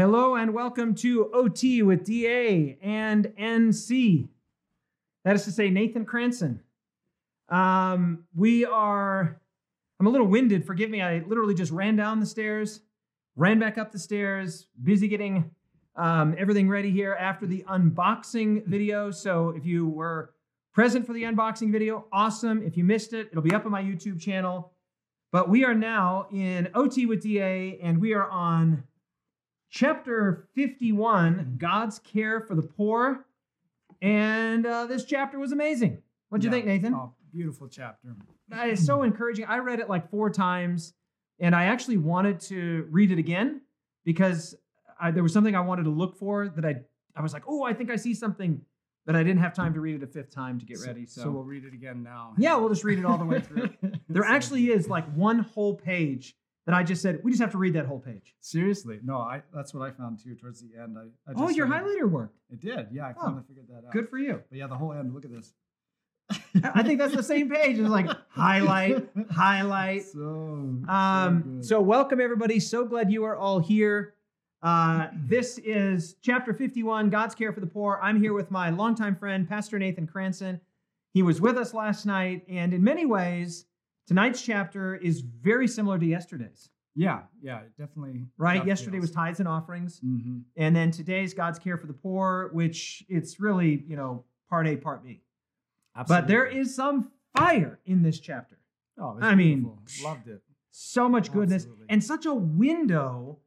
Hello and welcome to OT with DA and NC. That is to say, Nathan Cranson. Um, we are, I'm a little winded. Forgive me. I literally just ran down the stairs, ran back up the stairs, busy getting um, everything ready here after the unboxing video. So if you were present for the unboxing video, awesome. If you missed it, it'll be up on my YouTube channel. But we are now in OT with DA and we are on chapter 51 God's Care for the Poor. And uh, this chapter was amazing. What'd you Yeah. think, Nathan? Oh, beautiful chapter. That is so encouraging. I read it like four times, and I actually wanted to read it again because I, there was something I wanted to look for that I I was like, oh, I think I see something, but I didn't have time to read it a fifth time to get ready. So, we'll read it again now. yeah, we'll just read it all the way through. There actually is like one whole page that I just said we just have to read that whole page. Seriously, no, I that's what I found too towards the end. I, I just Oh, your highlighter worked. It did, yeah. I Oh, finally figured that out. Good for you. But yeah, the whole end. Look at this. I think that's the same page. It's like highlight, highlight. So, Um, good. so welcome everybody. So glad you are all here. Uh, this is chapter 51, God's Care for the Poor. I'm here with my longtime friend, Pastor Nathan Cranson. He was with us last night, and in many ways, tonight's chapter is very similar to yesterday's. yeah, yeah, definitely. Right? Yesterday was tithes and offerings, hmm and then today's God's Care for the Poor, which it's really, you know, part A, part B. Absolutely. But there is some fire in this chapter. Oh, it's I mean, loved it. so much goodness Absolutely. and such a window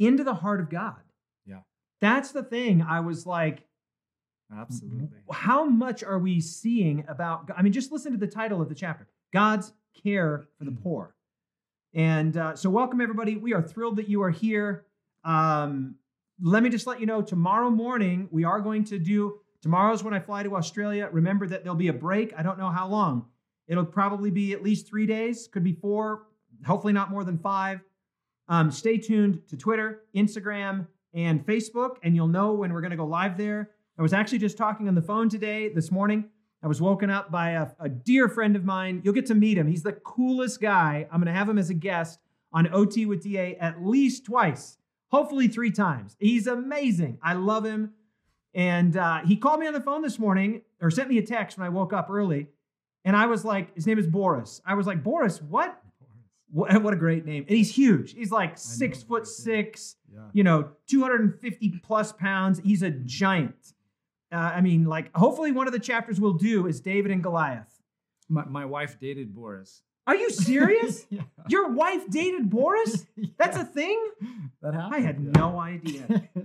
into the heart of God. Yeah. That's the thing. I was like, Absolutely. how much are we seeing about God? I mean, just listen to the title of the chapter God's care for the poor. And uh, so, welcome everybody. We are thrilled that you are here. Um, let me just let you know tomorrow morning, we are going to do tomorrow's when I fly to Australia. Remember that there'll be a break. I don't know how long. It'll probably be at least three days, could be four, hopefully not more than five. Um, stay tuned to Twitter, Instagram, and Facebook, and you'll know when we're going to go live there. I was actually just talking on the phone today, this morning. I was woken up by a, a dear friend of mine. You'll get to meet him. He's the coolest guy. I'm going to have him as a guest on OT with DA at least twice, hopefully three times. He's amazing. I love him. And uh, he called me on the phone this morning or sent me a text when I woke up early. And I was like, his name is Boris. I was like, Boris, what? What, what a great name. And he's huge. He's like six foot six, Yeah. you know, 250 plus pounds. He's a giant. Uh, I mean, like, hopefully one of the chapters we'll do is David and Goliath. My, my wife dated Boris. Are you serious? yeah. Your wife dated Boris? That's a thing? that happened. I had yeah. no idea.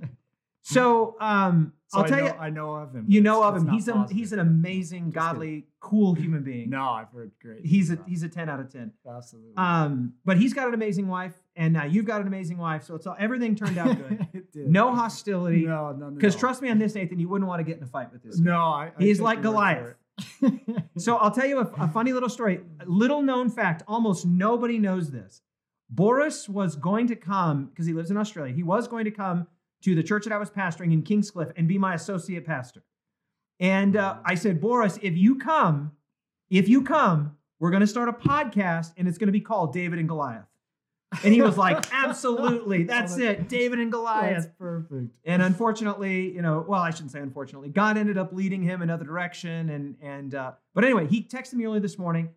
So, um, So I'll I tell know, you, I know of him. you know of him. He's a, positive. he's an amazing, Just kidding. godly, cool human being. No, I've heard great. He's a he's a 10 out of 10. absolutely. Um, but he's got an amazing wife, and now you've got an amazing wife. So it's all everything turned out good. it did. no hostility. No. Because no. trust me on this, Nathan, you wouldn't want to get in a fight with this. guy. No, I. I He's like Goliath. So I'll tell you a, a funny little story. Little known fact, almost nobody knows this. Boris was going to come, because he lives in Australia, he was going to come to the church that I was pastoring in Kingscliff and be my associate pastor. And uh, I said, Boris, if you come, if you come, we're going to start a podcast and it's going to be called David and Goliath. And he was like, absolutely, that's it, David and Goliath. That's perfect. And unfortunately, you know, well, I shouldn't say unfortunately, God ended up leading him another direction. And and uh, but anyway, he texted me early this morning,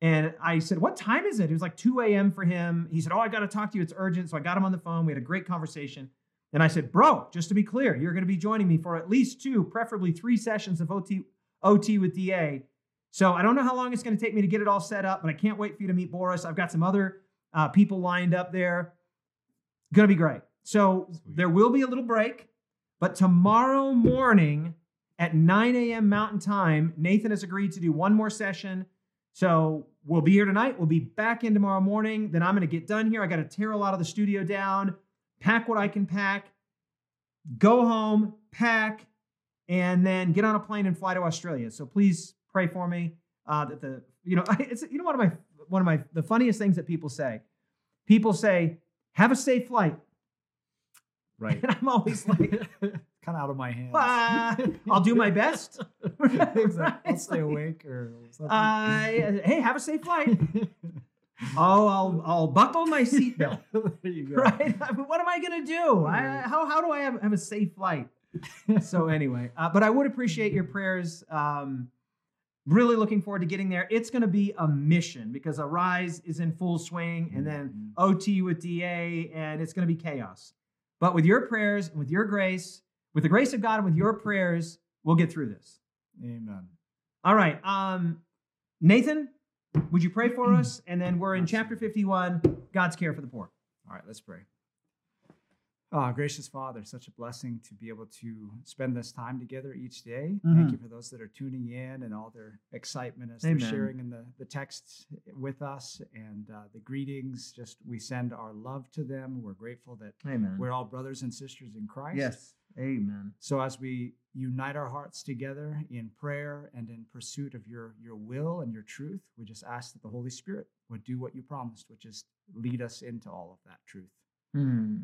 and I said, "What time is it?" It was like 2 a.m. for him. He said, "Oh, I got to talk to you. It's urgent." So I got him on the phone. We had a great conversation. And I said, "Bro, just to be clear, you're going to be joining me for at least two, preferably three sessions of OT OT with DA. So I don't know how long it's going to take me to get it all set up, but I can't wait for you to meet Boris. I've got some other uh, people lined up there. Going to be great. So Sweet. there will be a little break, but tomorrow morning at 9 a.m. Mountain Time, Nathan has agreed to do one more session. So we'll be here tonight. We'll be back in tomorrow morning. Then I'm going to get done here. I got to tear a lot of the studio down, pack what I can pack, go home, pack, and then get on a plane and fly to Australia. So please pray for me. Uh, that the you know it's you know one of my one of my the funniest things that people say. People say, "Have a safe flight," Right. and I'm always like, kind of out of my hands. "Ah, "I'll do my best." Exactly. I'll stay awake or something. Uh, hey, have a safe flight. oh, I'll I'll buckle my seatbelt. there you go. right? What am I gonna do? I, how how do I have, have a safe flight? so anyway, uh, but I would appreciate your prayers. Um, really looking forward to getting there. It's going to be a mission because Arise is in full swing, and then Mhm. OT with DA, and it's going to be chaos. But with your prayers and with your grace, with the grace of God and with your prayers, we'll get through this. Amen. All right. Um, Nathan, would you pray for us? And then we're in chapter 51 God's care for the poor. All right, let's pray. Ah, gracious Father, such a blessing to be able to spend this time together each day. Mhm. Thank you for those that are tuning in and all their excitement as Amen. they're sharing in the, the texts with us and uh, the greetings. Just we send our love to them. We're grateful that Amen. we're all brothers and sisters in Christ. Yes. Amen. So as we unite our hearts together in prayer and in pursuit of your your will and your truth, we just ask that the Holy Spirit would do what you promised, which is lead us into all of that truth. Hmm.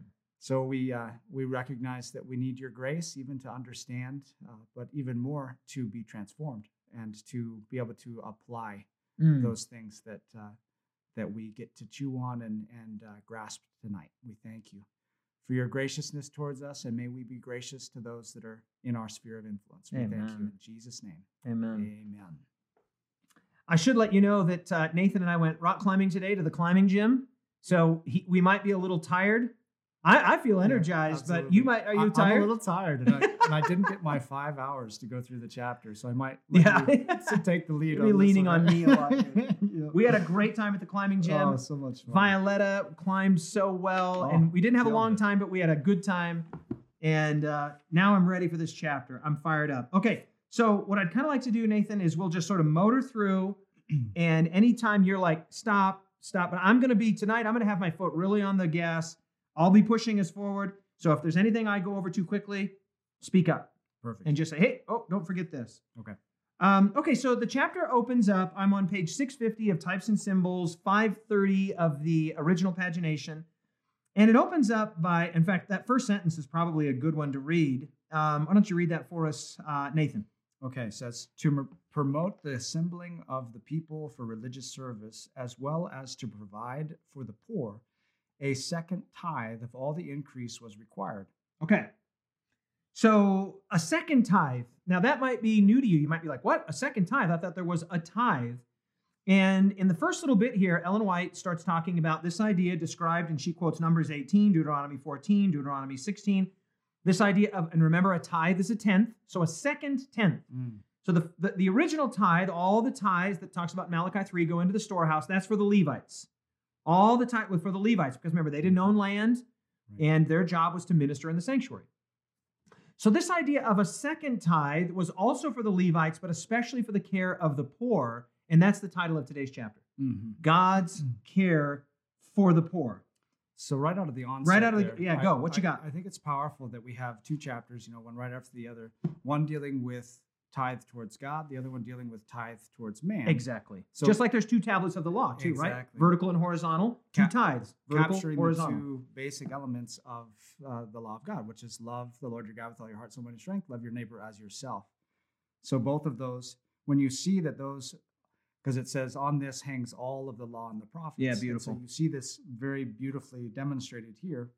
So we uh, we recognize that we need your grace even to understand, uh, but even more to be transformed and to be able to apply Hmm. those things that uh, that we get to chew on and and uh, grasp tonight. We thank you for your graciousness towards us, and may we be gracious to those that are in our sphere of influence. We thank you in Jesus' name. Amen. Amen. I should let you know that uh, Nathan and I went rock climbing today to the climbing gym. So he, we might be a little tired. I, I feel Yeah, energized, but you might. Are you I- tired? I'm a little tired, and I, and I didn't get my five hours to go through the chapter, so I might let Yeah. you to take the lead. You'll be leaning on me a lot. Yeah. we had a great time at the climbing gym. Oh, so much fun. Violetta climbed so well, Oh, and we didn't have a long it. time, but we had a good time. And uh, now I'm ready for this chapter. I'm fired up. Okay, so what I'd kind of like to do, Nathan, is we'll just sort of motor through, and anytime you're like, stop, stop. But I'm going to be tonight. I'm going to have my foot really on the gas. I'll be pushing us forward. So if there's anything I go over too quickly, speak up Perfect. and just say, hey, oh, don't forget this. Okay. Um, okay, so the chapter opens up. I'm on page 650 of Types and Symbols, 530 of the original pagination. And it opens up by, in fact, that first sentence is probably a good one to read. Um, why don't you read that for us, uh, Nathan? Okay, it says to m- promote the assembling of the people for religious service, as well as to provide for the poor, a second tithe of all the increase was required. Okay. So a second tithe. Now that might be new to you. You might be like, what? A second tithe? I thought there was a tithe. And in the first little bit here, Ellen White starts talking about this idea described, and she quotes Numbers 18, Deuteronomy 14, Deuteronomy 16. This idea of, and remember, a tithe is a tenth, so a second tenth. Mm. So the, the, the original tithe, all the tithes that talks about Malachi 3 go into the storehouse, that's for the Levites. All the tithe was for the Levites, because remember, they didn't own land, and their job was to minister in the sanctuary. So this idea of a second tithe was also for the Levites, but especially for the care of the poor, and that's the title of today's chapter. Mhm. God's care for the poor. So right out of the onset, Right out of the- there, yeah, I- go. What you I- got? I think it's powerful that we have two chapters. You know, one right after the other. One dealing with tithe towards God, the other one dealing with tithe towards man. Exactly. So- Just like there's two tablets of the law, too, right? Vertical and horizontal, two Cap- tithes. Vertical, capturing horizontal. the two basic elements of uh, the law of God, which is love the Lord your God with all your heart, soul, mind, and strength. Love your neighbor as yourself. So both of those, when you see that those, because it says on this hangs all of the law and the prophets. Yeah, And beautiful. so you see this very beautifully demonstrated here.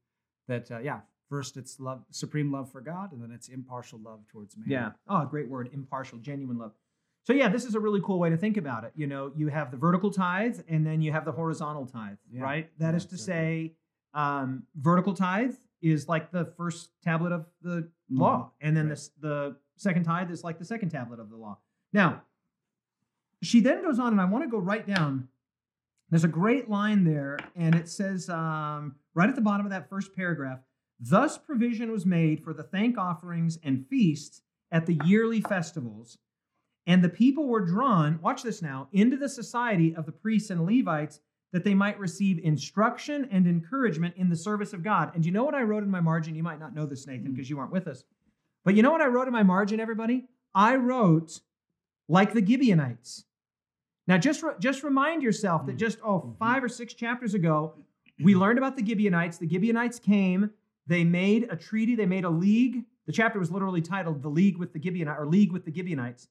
That uh, yeah, first it's love, supreme love for God, and then it's impartial love towards man. Yeah. Oh, great word. Impartial, genuine love. So yeah, this is a really cool way to think about it. You know, you have the vertical tithe and then you have the horizontal tithe, Yeah. right? That Yeah, is to exactly. say, um, vertical tithe is like the first tablet of the law, and then Right. this the second tithe is like the second tablet of the law. Now, she then goes on, and I want to go right down. There's a great line there, and it says um, right at the bottom of that first paragraph Thus provision was made for the thank offerings and feasts at the yearly festivals, and the people were drawn, watch this now, into the society of the priests and Levites that they might receive instruction and encouragement in the service of God. And you know what I wrote in my margin? You might not know this, Nathan, Mm. because you weren't with us. But you know what I wrote in my margin, everybody? I wrote like the Gibeonites. Now, just, re- just remind yourself that Mm. just, oh, Mhm. or six chapters ago, we learned about the Gibeonites. The Gibeonites came, they made a treaty, they made a league. The chapter was literally titled The League with the Gibeonites, or League with the Gibeonites.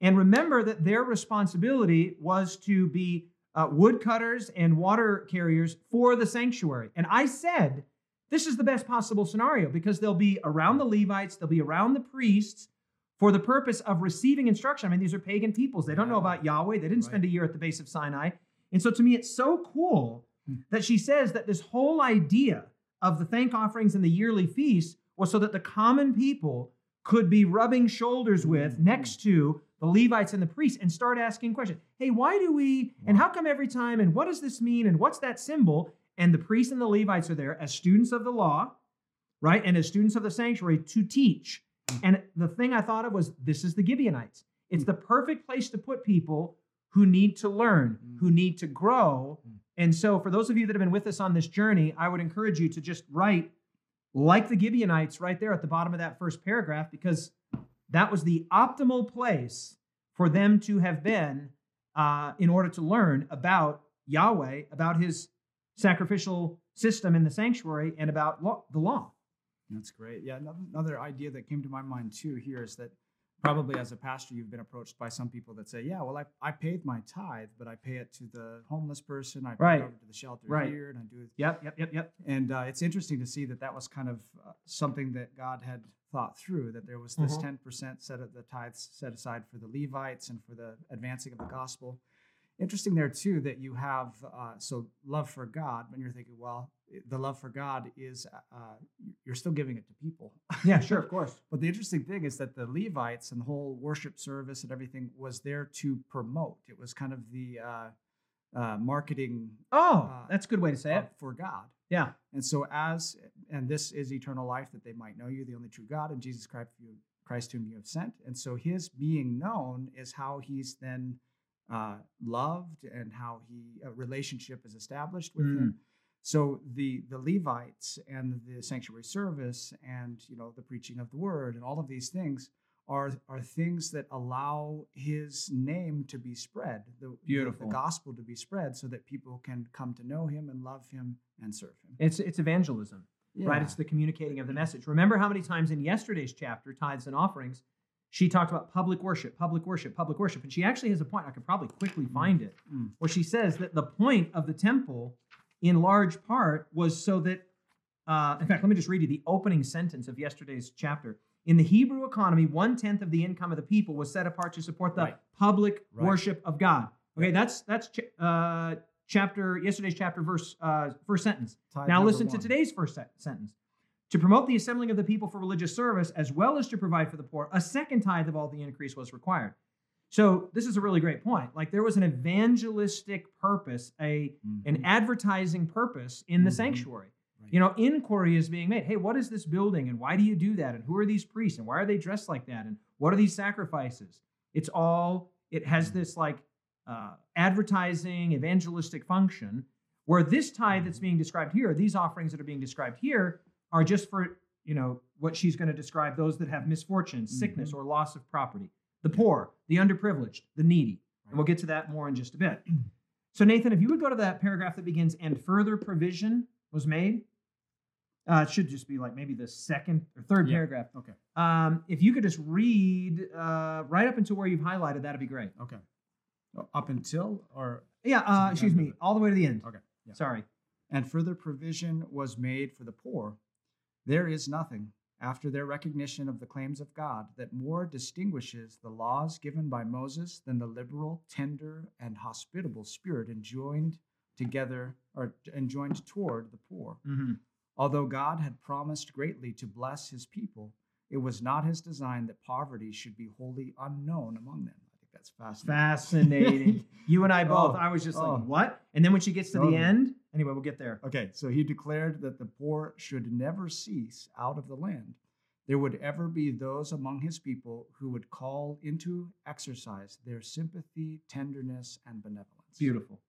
And remember that their responsibility was to be uh, woodcutters and water carriers for the sanctuary. And I said, this is the best possible scenario because they'll be around the Levites, they'll be around the priests for the purpose of receiving instruction. I mean, these are pagan peoples. They don't know about Yahweh. They didn't Right. spend a year at the base of Sinai. And so to me, it's so cool Hmm. that she says that this whole idea of the thank offerings and the yearly feast was so that the common people could be rubbing shoulders with Mhm. next to the Levites and the priests and start asking questions. Hey, why do we, and how come every time, and what does this mean, and what's that symbol? And the priests and the Levites are there as students of the law, right? And as students of the sanctuary to teach. Mm. And the thing I thought of was this is the Gibeonites. It's the perfect place to put people who need to learn, Mm. who need to grow. And so, for those of you that have been with us on this journey, I would encourage you to just write, like the Gibeonites, right there at the bottom of that first paragraph, because that was the optimal place for them to have been uh, in order to learn about Yahweh, about his sacrificial system in the sanctuary, and about law, the law. That's great. Yeah, another, another idea that came to my mind too here is that probably as a pastor, you've been approached by some people that say, "Yeah, well, I, I paid my tithe, but I pay it to the homeless person, I pay Right. it over to the shelter Right. here, and I do." It yep, yep, yep, yep. And uh, it's interesting to see that that was kind of uh, something that God had thought through. That there was this Mhm. 10 percent set of the tithes set aside for the Levites and for the advancing of the gospel. Interesting there too that you have uh, so love for God, when you're thinking, well, the love for God is uh, you're still giving it to people. Yeah, sure, of course. But the interesting thing is that the Levites and the whole worship service and everything was there to promote. It was kind of the uh, uh, marketing Oh, Uh, that's a good way to say it. for God. Yeah. And so, as and this is eternal life that they might know you, the only true God, and Jesus Christ, you, Christ whom you have sent. And so, His being known is how He's then uh, loved and how He a relationship is established with Mm. Him. So the the Levites and the sanctuary service and you know the preaching of the word and all of these things are are things that allow His name to be spread, the, Beautiful. the gospel to be spread, so that people can come to know Him and love Him and serve Him. It's it's evangelism. right? It's the communicating of the message. Remember how many times in yesterday's chapter, Tithes and Offerings, she talked about public worship, public worship, public worship. And she actually has a point, I could probably quickly find it, Mm. where she says that the point of the temple, in large part, was so that, uh, in fact, let me just read you the opening sentence of yesterday's chapter. In the Hebrew economy, one tenth of the income of the people was set apart to support the Right. public Right. worship of God. Okay, that's that's ch- uh, chapter yesterday's chapter verse uh, first sentence. Tithe Now listen to today's first se- sentence. To promote the assembling of the people for religious service, as well as to provide for the poor, a second tithe of all the increase was required. So this is a really great point. Like there was an evangelistic purpose, a an Mhm. advertising purpose in the Mhm. sanctuary. Right. You know, inquiry is being made. Hey, what is this building, and why do you do that, and who are these priests, and why are they dressed like that, and what are these sacrifices? It's all. It has this like uh, advertising, evangelistic function. Where this tithe that's being described here, these offerings that are being described here, are just for you know what she's going to describe those that have misfortune, sickness, or loss of property, the poor, the underprivileged, the needy. And we'll get to that more in just a bit. So, Nathan, if you would go to that paragraph that begins, and further provision was made, uh, it should just be like maybe the second or third Yeah. paragraph. Okay. Um, if you could just read uh, right up until where you've highlighted, that'd be great. Okay. Oh, Up until or Yeah, uh, excuse me, all the way to the end. okay. Yeah. Sorry. And further provision was made for the poor. There is nothing after their recognition of the claims of God that more distinguishes the laws given by Moses than the liberal, tender, and hospitable spirit enjoined together or enjoined toward the poor. hmm Although God had promised greatly to bless his people, it was not his design that poverty should be wholly unknown among them. Think that's fascinating. Fascinating. you and I both. Oh, I was just oh. like, what? And then when she gets to Totally. the end, anyway, we'll get there. Okay, so he declared that the poor should never cease out of the land. There would ever be those among his people who would call into exercise their sympathy, tenderness, and benevolence. Beautiful.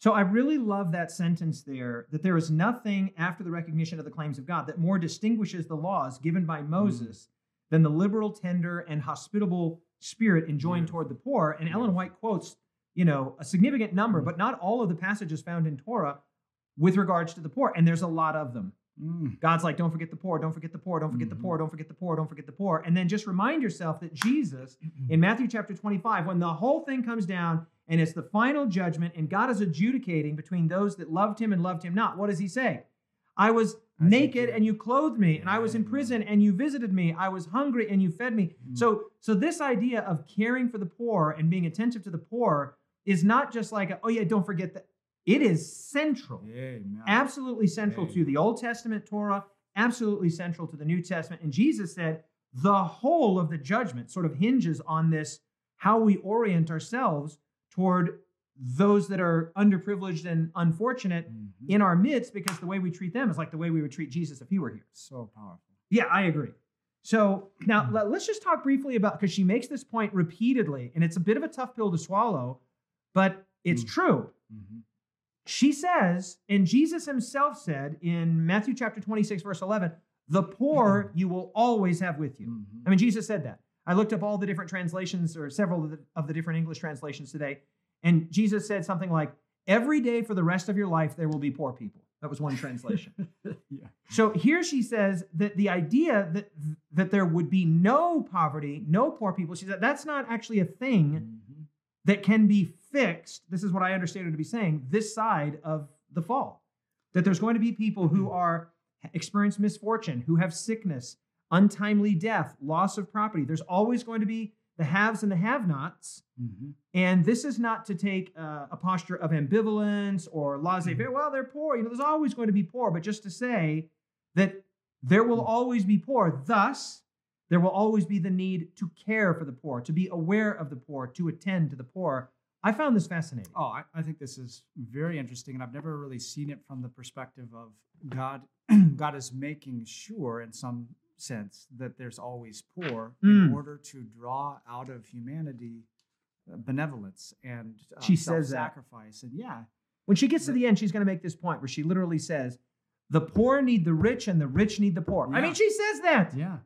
So I really love that sentence there that there is nothing after the recognition of the claims of God that more distinguishes the laws given by Mm. Moses than the liberal, tender, and hospitable spirit enjoined Beautiful. toward the poor. And Ellen White quotes, you know, a significant number, Mhm. but not all of the passages found in Torah with regards to the poor. And there's a lot of them. Mm. God's like, don't forget the poor, don't forget the poor, don't forget the Mhm. poor, don't forget the poor, don't forget the poor. And then just remind yourself that Jesus, in Matthew chapter 25, when the whole thing comes down and it's the final judgment and God is adjudicating between those that loved him and loved him not, what does he say? I was naked and you clothed me, and I was in prison and you visited me. I was hungry and you fed me. Mm. So, so this idea of caring for the poor and being attentive to the poor is not just like, a, oh yeah, don't forget that. It is central Amen. absolutely central Amen. to the Old Testament Torah, absolutely central to the New Testament. And Jesus said the whole of the judgment sort of hinges on this how we orient ourselves toward those that are underprivileged and unfortunate Mhm. in our midst because the way we treat them is like the way we would treat Jesus if he were here. so powerful. Yeah, I agree. So now let- let's just talk briefly about because she makes this point repeatedly, and it's a bit of a tough pill to swallow, but it's Mm. true. Mhm. She says, and Jesus himself said in Matthew chapter 26, verse 11, the poor you will always have with you. Mhm. I mean, Jesus said that. I looked up all the different translations or several of the, of the different English translations today, and Jesus said something like, Every day for the rest of your life, there will be poor people. That was one translation. yeah. So here she says that the idea that that there would be no poverty, no poor people, she said that's not actually a thing Mhm. that can be fixed. This is what I understand her to be saying this side of the fall. That there's going to be people who are experience misfortune, who have sickness, untimely death, loss of property. There's always going to be the haves and the have-nots. Mhm. And this is not to take uh, a posture of ambivalence or laissez-faire. Well, they're poor. You know, there's always going to be poor, but just to say that there will always be poor. Thus, there will always be the need to care for the poor, to be aware of the poor, to attend to the poor. I found this fascinating. Oh, I, I think this is very interesting, and I've never really seen it from the perspective of God. God is making sure, in some sense, that there's always poor in Mm. order to draw out of humanity uh, benevolence and uh, she says sacrifice And yeah, When she gets to the end, she's going to make this point where she literally says, "The poor need the rich, and the rich need the poor." I mean, she says that. yeah.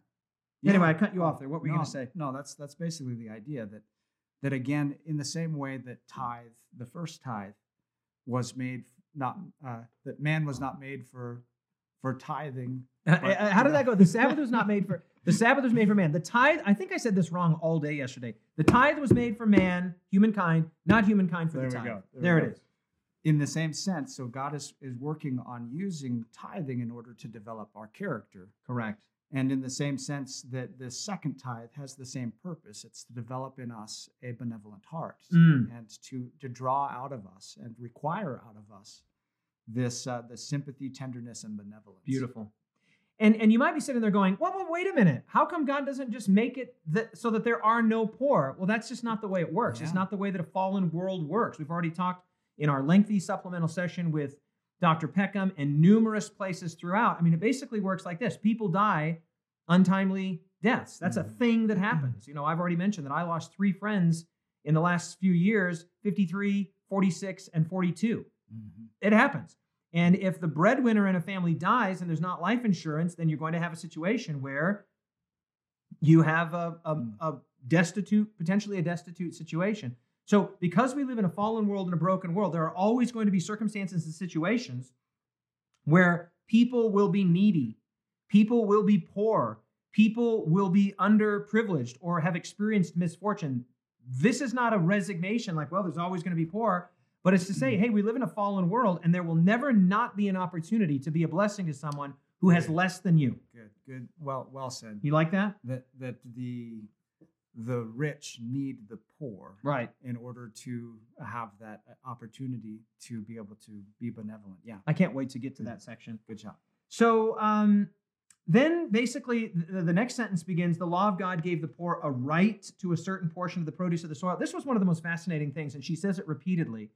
Anyway, Yeah. I cut you off there. What were you going to say? No, that's that's basically the idea that that again, in the same way that tithe, the first tithe, was made not uh, that man was not made for for tithing. Uh, But- uh, how did that go? The Sabbath was not made for the Sabbath was made for man. The tithe, I think I said this wrong all day yesterday. The tithe was made for man, humankind, not humankind for There the tithe. There There, it is. In the same sense, so God is is working on using tithing in order to develop our character. Correct. And in the same sense that the second tithe has the same purpose, it's to develop in us a benevolent heart Mm. and to to draw out of us and require out of us this uh, the sympathy, tenderness, and benevolence. Beautiful. And and you might be sitting there going, well, well, wait a minute. How come God doesn't just make it that so that there are no poor? Well, that's just not the way it works. It's not the way that a fallen world works. We've already talked in our lengthy supplemental session with Dr. Peckham and numerous places throughout. I mean, it basically works like this: people die untimely deaths. That's a Mhm. thing that happens. You know, I've already mentioned that I lost three friends in the last few years 53, 46, and 42 Mhm. it happens. And if the breadwinner in a family dies and there's not life insurance, then you're going to have a situation where you have a, a, Mm. a destitute, potentially a destitute situation. So, because we live in a fallen world and a broken world, there are always going to be circumstances and situations where people will be needy, people will be poor, people will be underprivileged or have experienced misfortune. This is not a resignation like, well, there's always going to be poor, but it's to say, hey, we live in a fallen world and there will never not be an opportunity to be a blessing to someone who has less than you. Good, good. Well, well said. You like that? That that the the rich need the poor Right. in order to have that opportunity to be able to be benevolent. Yeah, I can't wait to get to that section. good job. So um, then basically, the, the next sentence begins The law of God gave the poor a right to a certain portion of the produce of the soil. This was one of the most fascinating things, and she says it repeatedly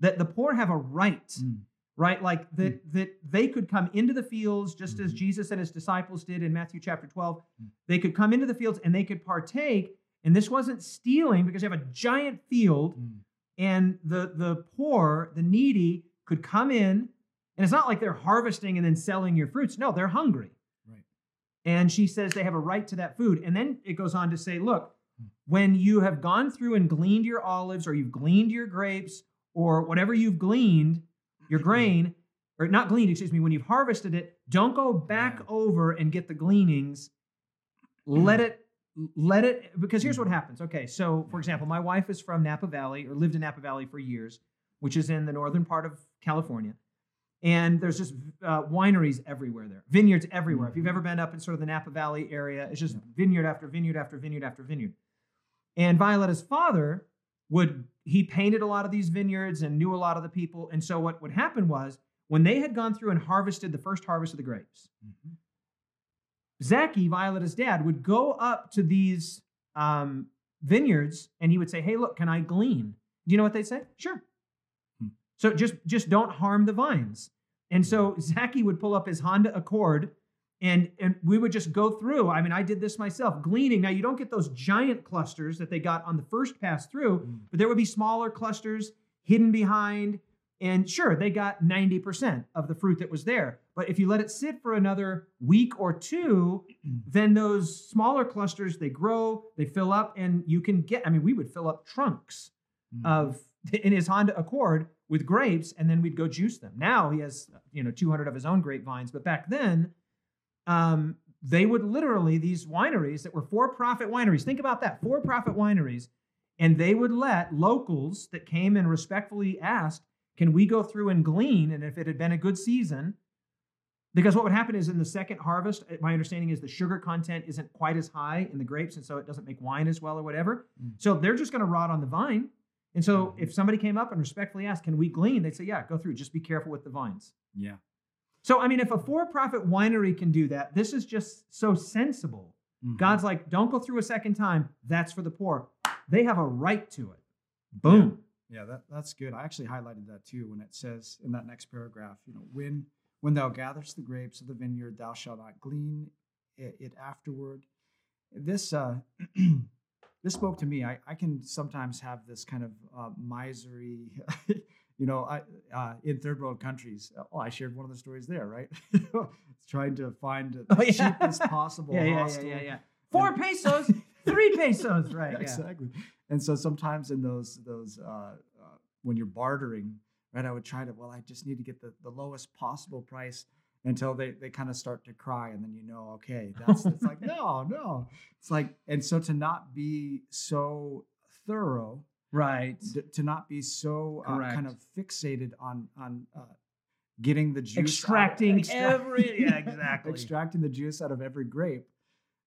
that the poor have a right. Mm. Right, like that that they could come into the fields just as Mhm. Jesus and his disciples did in Matthew chapter 12. Mm. They could come into the fields and they could partake. And this wasn't stealing because you have a giant field Mm. and the the poor, the needy could come in, and it's not like they're harvesting and then selling your fruits. No, they're hungry. Right. And she says they have a right to that food. And then it goes on to say, look, Hmm. when you have gone through and gleaned your olives or you've gleaned your grapes or whatever you've gleaned, your grain, or not gleaned, excuse me, when you've harvested it, don't go back over and get the gleanings. Let mm. it, let it, because here's mm. what happens. Okay, so for example, my wife is from Napa Valley or lived in Napa Valley for years, which is in the northern part of California. And there's just uh, wineries everywhere there, vineyards everywhere. If you've mm-hmm. ever been up in sort of the Napa Valley area, it's just vineyard after vineyard after vineyard after vineyard. And Violetta's father would he painted a lot of these vineyards and knew a lot of the people. And so what would happen was when they had gone through and harvested the first harvest of the grapes, Mhm. Zachy, Violetta's dad, would go up to these um, vineyards and he would say, "Hey, look, can I glean?" Do you know what they'd say? Sure. Hmm. So just just don't harm the vines. And so Zachy would pull up his Honda Accord and and we would just go through. I mean, I did this myself, gleaning. Now you don't get those giant clusters that they got on the first pass through, Mm. but there would be smaller clusters hidden behind. And sure, they got 90% of the fruit that was there. But if you let it sit for another week or two, then those smaller clusters they grow, they fill up, and you can get. I mean, we would fill up trunks Mhm. of in his Honda Accord with grapes, and then we'd go juice them. Now he has you know 200 of his own grapevines, but back then, um, they would literally these wineries that were for-profit wineries. Think about that, for-profit wineries, and they would let locals that came and respectfully asked, "Can we go through and glean?" And if it had been a good season. Because what would happen is in the second harvest, uh, my understanding is the sugar content isn't quite as high in the grapes, and so it doesn't make wine as well or whatever. Mm. So they're just going to rot on the vine. And so Mhm. if somebody came up and respectfully asked, "Can we glean?" They'd say, "Yeah, go through. Just be careful with the vines." Yeah. So I mean, if a for-profit winery can do that, this is just so sensible. Mhm. God's like, "Don't go through a second time. That's for the poor. They have a right to it." Boom. Yeah, that, that's good. I actually highlighted that too when it says in that next paragraph, you know, when when thou gatherest the grapes of the vineyard, thou shalt not glean it, it afterward. This uh, this spoke to me. I, I can sometimes have this kind of uh, misery, you know, I, uh, in third world countries. Oh, I shared one of the stories there, right? Trying to find the Oh, yeah. cheapest possible Yeah, yeah, yeah, hostel yeah, yeah. Four pesos, three pesos, right? Yeah. exactly. And so sometimes in those those uh, uh, when you're bartering, right, I would try to well, I just need to get the, the lowest possible price until they, they kind of start to cry, and then you know, okay, that's it's like no, no, it's like, and so to not be so thorough, Right. d- to not be so uh, kind of fixated on on uh, getting the juice, out- Extracting extra- every- yeah, exactly. extracting the juice out of every grape,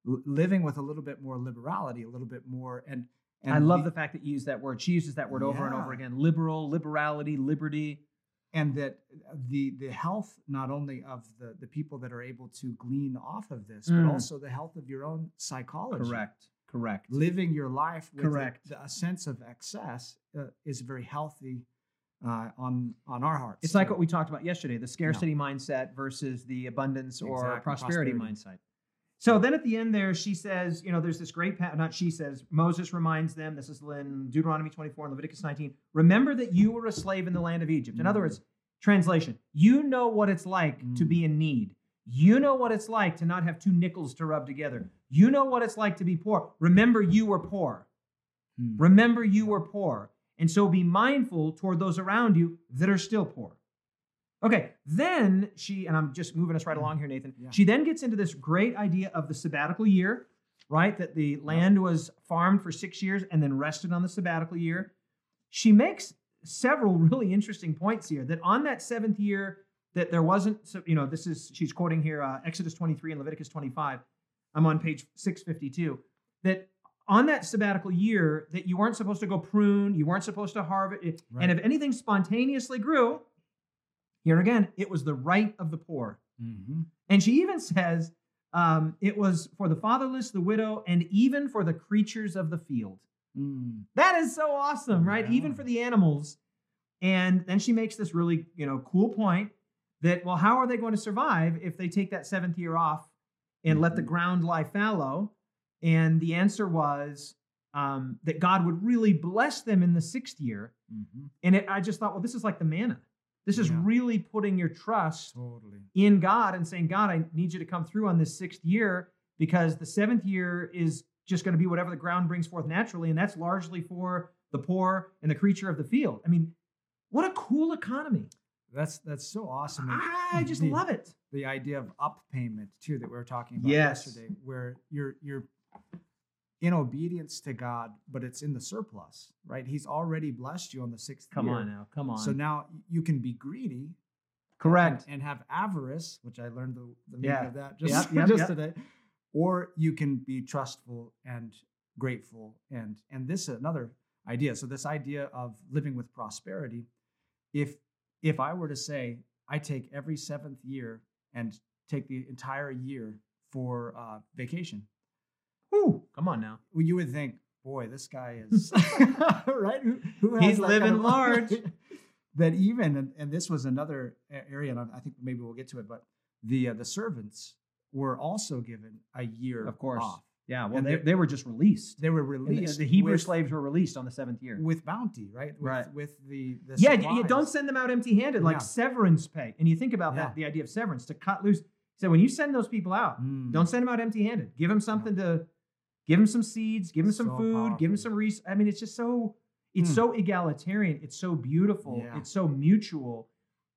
l- living with a little bit more liberality, a little bit more, and, and I love the- the fact that you use that word. She uses that word over and over again. Liberal, liberality, liberty. and that uh, the the health not only of the the people that are able to glean off of this, Mm. but also the health of your own psychology. Correct. Correct. Living your life with Correct. a, sense of excess uh, is very healthy uh, on on our hearts. It's like what we talked about yesterday the scarcity mindset versus the abundance or Exactly, prosperity, prosperity. mindset. So then at the end there, she says, you know, there's this great, not she says, Moses reminds them, this is in Deuteronomy 24 and Leviticus 19, remember that you were a slave in the land of Egypt. In other Mm. words, translation, you know what it's like to Mm. be in need. You know what it's like to not have two nickels to rub together. You know what it's like to be poor. Remember, you were poor. Hmm. Remember, you were poor. And so be mindful toward those around you that are still poor. Okay, then she, and I'm just moving us right along here, Nathan. Yeah. She then gets into this great idea of the sabbatical year, right? That the land was farmed for six years and then rested on the sabbatical year. She makes several really interesting points here that on that seventh year, that there wasn't, so, you know, this is, she's quoting here uh, Exodus 23 and Leviticus 25. I'm on page 652. That on that sabbatical year, that you weren't supposed to go prune, you weren't supposed to harvest, Right. and if anything spontaneously grew, here again, it was the right of the poor. Mhm. And she even says um, it was for the fatherless, the widow, and even for the creatures of the field. Mm. That is so awesome, right? Even for the animals. And then she makes this really, you know, cool point that, well, how are they going to survive if they take that seventh year off and let the Mhm. ground lie fallow? And the answer was um, that God would really bless them in the sixth year. Mhm. And it, I just thought, well, this is like the manna. This is Yeah. really putting your trust Totally. in God and saying, God, I need you to come through on this sixth year because the seventh year is just going to be whatever the ground brings forth naturally. And that's largely for the poor and the creature of the field. I mean, what a cool economy. That's that's so awesome. I just love it. The idea of up payment too that we were talking about Yes. yesterday, where you're you're in obedience to God, but it's in the surplus, right? He's already blessed you on the sixth Come year. on now, come on. So now you can be greedy Correct. and, and have avarice, which I learned the, the meaning Yeah. of that just, Yep, yep, just yep. today. Or you can be trustful and grateful. And and this is another idea. So this idea of living with prosperity, if if I were to say I take every seventh year and take the entire year for uh, vacation, Ooh, come on now. well, you would think, boy, this guy is right. Who, who He's living kind of- large. that even and, and this was another area, and I I think maybe we'll get to it, but the uh, the servants were also given a year Of course. off. Yeah, well, they, they- were just released. They were And the- released. the Hebrew with, slaves were released on the seventh year. with bounty, right? With, Right. With the, the yeah, yeah, don't send them out empty-handed like Yeah. severance pay. And you think about Yeah. that, the idea of severance to cut loose. So when you send those people out, Mm. don't send them out empty-handed. Give them something to, give them some seeds, give them some So food, give them some res. I mean, it's just so, it's Mm. so egalitarian. It's so beautiful. Yeah. It's so mutual.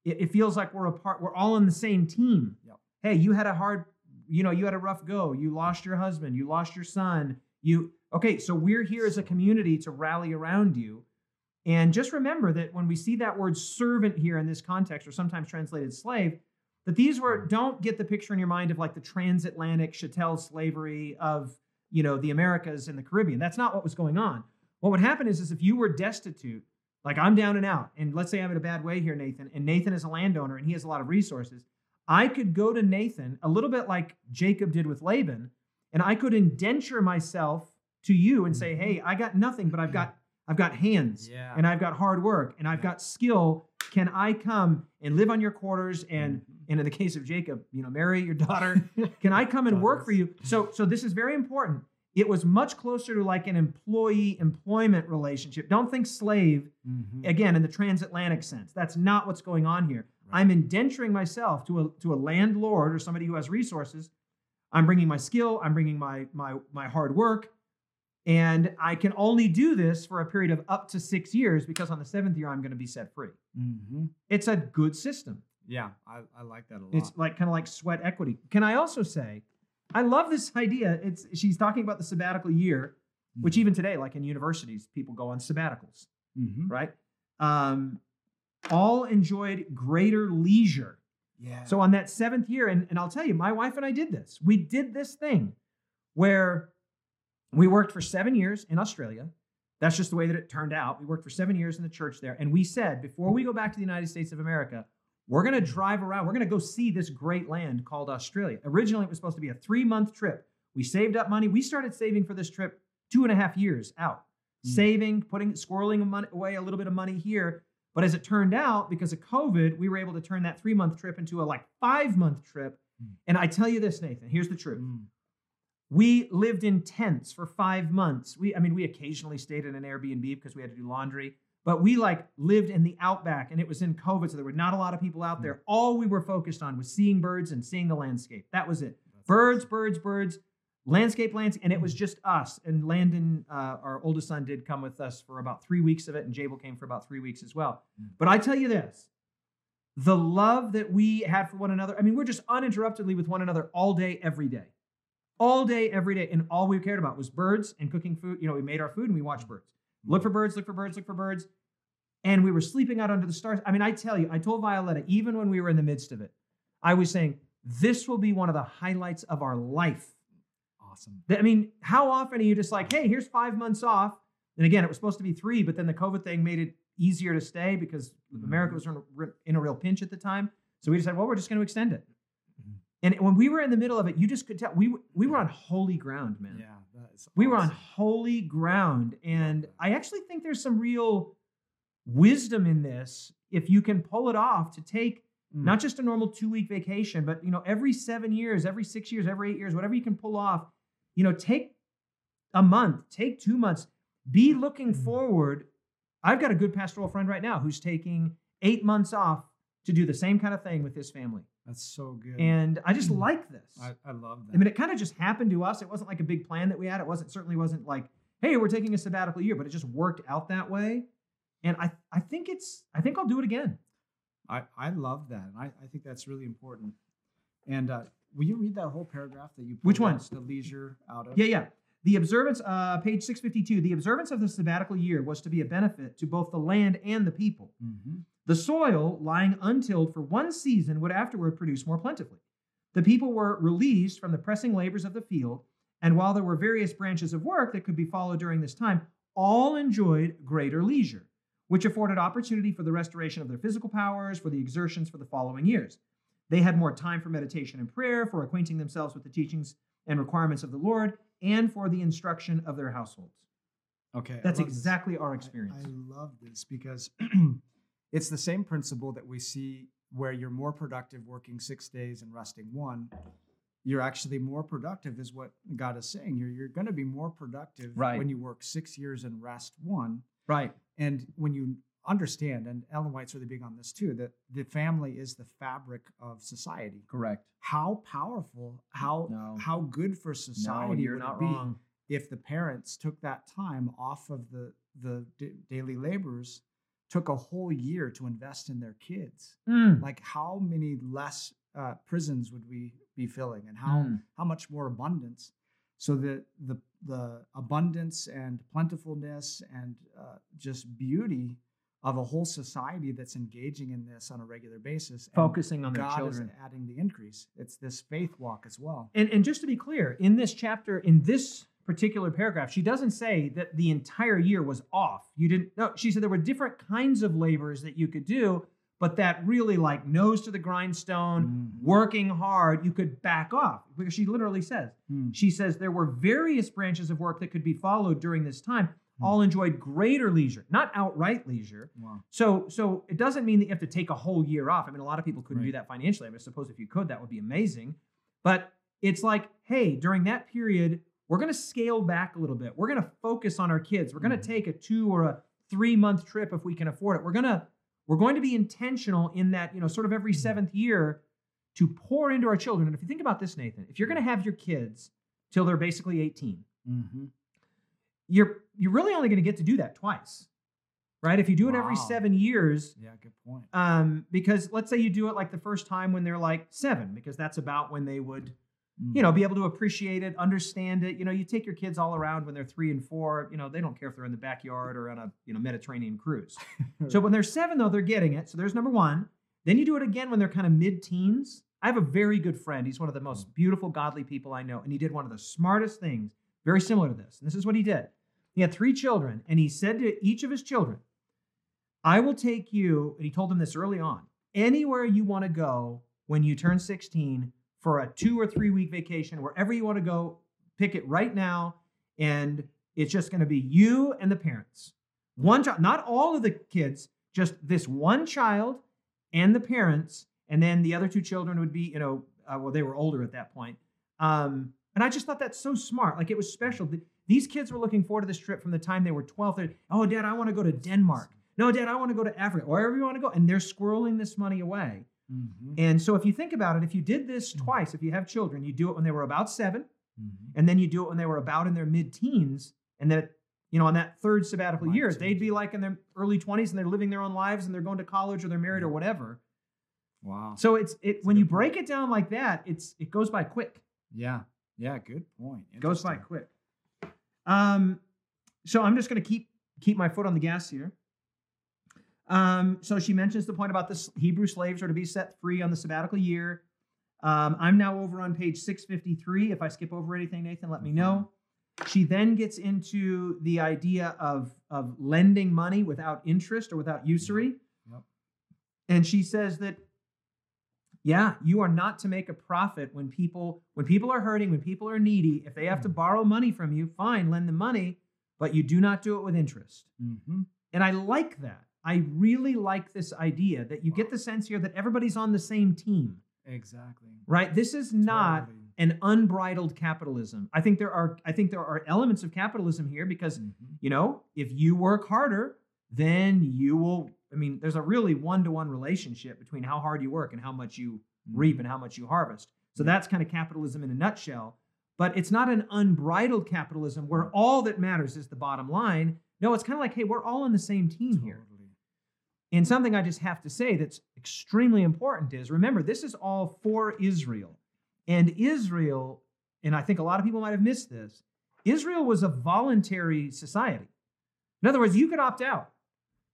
It, it feels like we're a part. We're all on the same team. Yep. Hey, you had a hard, you know, you had a rough go. You lost your husband. You lost your son. You okay? So we're here as a community to rally around you. And just remember that when we see that word servant here in this context, or sometimes translated slave, that these were don't get the picture in your mind of like the transatlantic chattel slavery of you know the Americas and the Caribbean. That's not what was going on. What would happen is, is if you were destitute, like I'm down and out, and let's say I'm in a bad way here, Nathan, and Nathan is a landowner and he has a lot of resources, I could go to Nathan a little bit like Jacob did with Laban, and I could indenture myself to you and say, Mhm. "Hey, I got nothing, but I've got I've got hands, Yeah. and I've got hard work, and I've Yeah. got skill. Can I come and live on your quarters and Mhm. and in the case of Jacob, you know, marry your daughter? Can I come and work for you? So so this is very important. It was much closer to like an employee employment relationship. Don't think slave Mhm. again in the transatlantic sense. That's not what's going on here. Right. I'm indenturing myself to a to a landlord or somebody who has resources. I'm bringing my skill, I'm bringing my my my hard work, and I can only do this for a period of up to 6 years because on the 7th year I'm going to be set free. Mhm. It's a good system. Yeah, I, I like that a lot. It's like kind of like sweat equity. Can I also say I love this idea. It's she's talking about the sabbatical year, which Mhm. even today like in universities people go on sabbaticals Mhm. right? Um, all enjoyed greater leisure. Yeah. So on that seventh year, and, and I'll tell you, my wife and I did this. We did this thing where we worked for seven years in Australia. That's just the way that it turned out. We worked for seven years in the church there. And we said, before we go back to the United States of America, we're going to drive around. We're going to go see this great land called Australia. Originally, it was supposed to be a three month trip. We saved up money. We started saving for this trip two and a half years out Mm. saving, putting, squirreling money, away a little bit of money here. But as it turned out, because of COVID, we were able to turn that three month trip into a like five month trip. Mm. And I tell you this, Nathan, here's the truth. Mm. We lived in tents for five months. We, I mean, we occasionally stayed in an Airbnb because we had to do laundry, but we like lived in the outback and it was in COVID. So there were not a lot of people out there. All we were focused on was seeing birds and seeing the landscape. That was it That's birds, awesome. birds, birds, landscape, landscape, and it was just us. And Landon, uh, our oldest son, did come with us for about three weeks of it, and Jabel came for about three weeks as well. Mm. But I tell you this: the love that we had for one another. I mean, we're just uninterruptedly with one another all day, every day, all day, every day, and all we cared about was birds and cooking food. You know, we made our food and we watched birds. Look for birds, look for birds, look for birds. And we were sleeping out under the stars. I mean, I tell you, I told Violetta, even when we were in the midst of it, I was saying, this will be one of the highlights of our life. Awesome. I mean, how often are you just like, hey, here's five months off? And again, it was supposed to be three, but then the COVID thing made it easier to stay because America was in a, in a real pinch at the time. So we decided, well, we're just going to extend it. Mhm. And when we were in the middle of it, you just could tell we, we were on holy ground, man. Yeah, that's We were on holy ground. And I actually think there's some real wisdom in this if you can pull it off to take Mm. not just a normal two week vacation, but you know, every seven years, every six years, every eight years, whatever you can pull off, you know, take a month, take two months, be looking Mhm. forward. I've got a good pastoral friend right now who's taking eight months off to do the same kind of thing with his family. That's so good. And I just Mhm. like this. I, I love that. I mean, it kind of just happened to us. It wasn't like a big plan that we had. It wasn't certainly wasn't like, hey, we're taking a sabbatical year, but it just worked out that way. And I I think it's I think I'll do it again. I, I love that. And I, I think that's really important. And uh, will you read that whole paragraph that you Which one? The leisure out of? Yeah, yeah. The observance, uh, page 652, the observance of the sabbatical year was to be a benefit to both the land and the people. Mm-hmm. The soil, lying untilled for one season, would afterward produce more plentifully. The people were released from the pressing labors of the field, and while there were various branches of work that could be followed during this time, all enjoyed greater leisure, which afforded opportunity for the restoration of their physical powers, for the exertions for the following years. They had more time for meditation and prayer, for acquainting themselves with the teachings and requirements of the Lord, and for the instruction of their households. Okay. That's love this. exactly our I- experience. I, love this because it's the same principle that we see where you're more productive working six days and resting one. You're actually more productive, is what God is saying. You're, you're going to be more productive Right. when you work six years and rest one. right. And when you understand, and Ellen White's really big on this too, that the family is the fabric of society. Correct. How powerful, how No. how good for society you're would it be wrong. if the parents took that time off of the the d- daily labors took a whole year to invest in their kids Mm. like how many less uh, prisons would we be filling and how Mm. how much more abundance so that the the abundance and plentifulness and uh, just beauty of a whole society that's engaging in this on a regular basis and Focusing on their God children. is adding the increase it's this faith walk as well And, and just to be clear, in this chapter, in this particular paragraph, she doesn't say that the entire year was off. You didn't, no, she said there were different kinds of labors that you could do, but that really like nose to the grindstone, Mhm. working hard, you could back off. Because she literally says, Hmm. she says there were various branches of work that could be followed during this time. Hmm. All enjoyed greater leisure, not outright leisure. wow So, so it doesn't mean that you have to take a whole year off. I mean, a lot of people couldn't do that financially. I mean, I suppose if you could, that would be amazing. But it's like, hey, during that period, we're going to scale back a little bit. We're going to focus on our kids. We're going to take a two or a three month trip if we can afford it. We're going to we're going to be intentional in that, you know, sort of every seventh year to pour into our children. And if you think about this, Nathan, if you're going to have your kids till they're basically 18, mm-hmm. You're you're really only going to get to do that twice. Right? If you do it every 7 years, yeah good point um, because let's say you do it like the first time when they're like seven, because that's about when they would, Mm. you know, be able to appreciate it, understand it. You know, you take your kids all around when they're three and four. You know, they don't care if they're in the backyard or on a you know Mediterranean cruise. So when they're seven, though, they're getting it. So there's number one. Then you do it again when they're kind of mid-teens. I have a very good friend. He's one of the most beautiful, godly people I know, and he did one of the smartest things, very similar to this. And this is what he did. He had three children, and he said to each of his children, "I will take you." And he told them this early on. Anywhere you want to go when you turn 16 for a two or three week vacation, wherever you want to go, pick it right now, and it's just going to be you and the parents. One child, not all of the kids, just this one child and the parents, and then the other two children would be, you know, uh, well, they were older at that point. Um, and I just thought that's so smart. Like it was special. Th- These kids were looking forward to this trip from the time they were 12. They're, oh, Dad, I want to go to Denmark. No, Dad, I want to go to Africa, wherever you want to go. And they're squirreling this money away. Mhm. And so if you think about it, if you did this twice, if you have children, you do it when they were about seven, Mhm. and then you do it when they were about in their mid-teens, and then you know on that third sabbatical Life year, they'd be like in their early 20s and they're living their own lives and they're going to college or they're married or whatever. Wow. So it's it That's when you good point. break it down like that, it's it goes by quick. Yeah. Yeah. Good point. It goes by quick. Um, so I'm just going to keep keep my foot on the gas here. Um, so she mentions the point about the Hebrew slaves are to be set free on the sabbatical year. Um, I'm now over on page 653. If I skip over anything, Nathan, let me know. She then gets into the idea of, of lending money without interest or without usury. Yep. And she says that, yeah, you are not to make a profit when people when people are hurting, when people are needy. If they have to borrow money from you, fine, lend them money, but you do not do it with interest. Mhm. And I like that. I really like this idea that you get the sense here that everybody's on the same team, Exactly. right? This is not Totally. an unbridled capitalism. I think there are I think there are elements of capitalism here because Mhm. you know, if you work harder, then you will I mean, there's a really one-to-one relationship between how hard you work and how much you mm-hmm. reap and how much you harvest. So that's kind of capitalism in a nutshell. But it's not an unbridled capitalism where all that matters is the bottom line. No, it's kind of like, hey, we're all on the same team here. And something I just have to say that's extremely important is remember, this is all for Israel. And Israel, and I think a lot of people might have missed this, Israel was a voluntary society. In other words, you could opt out.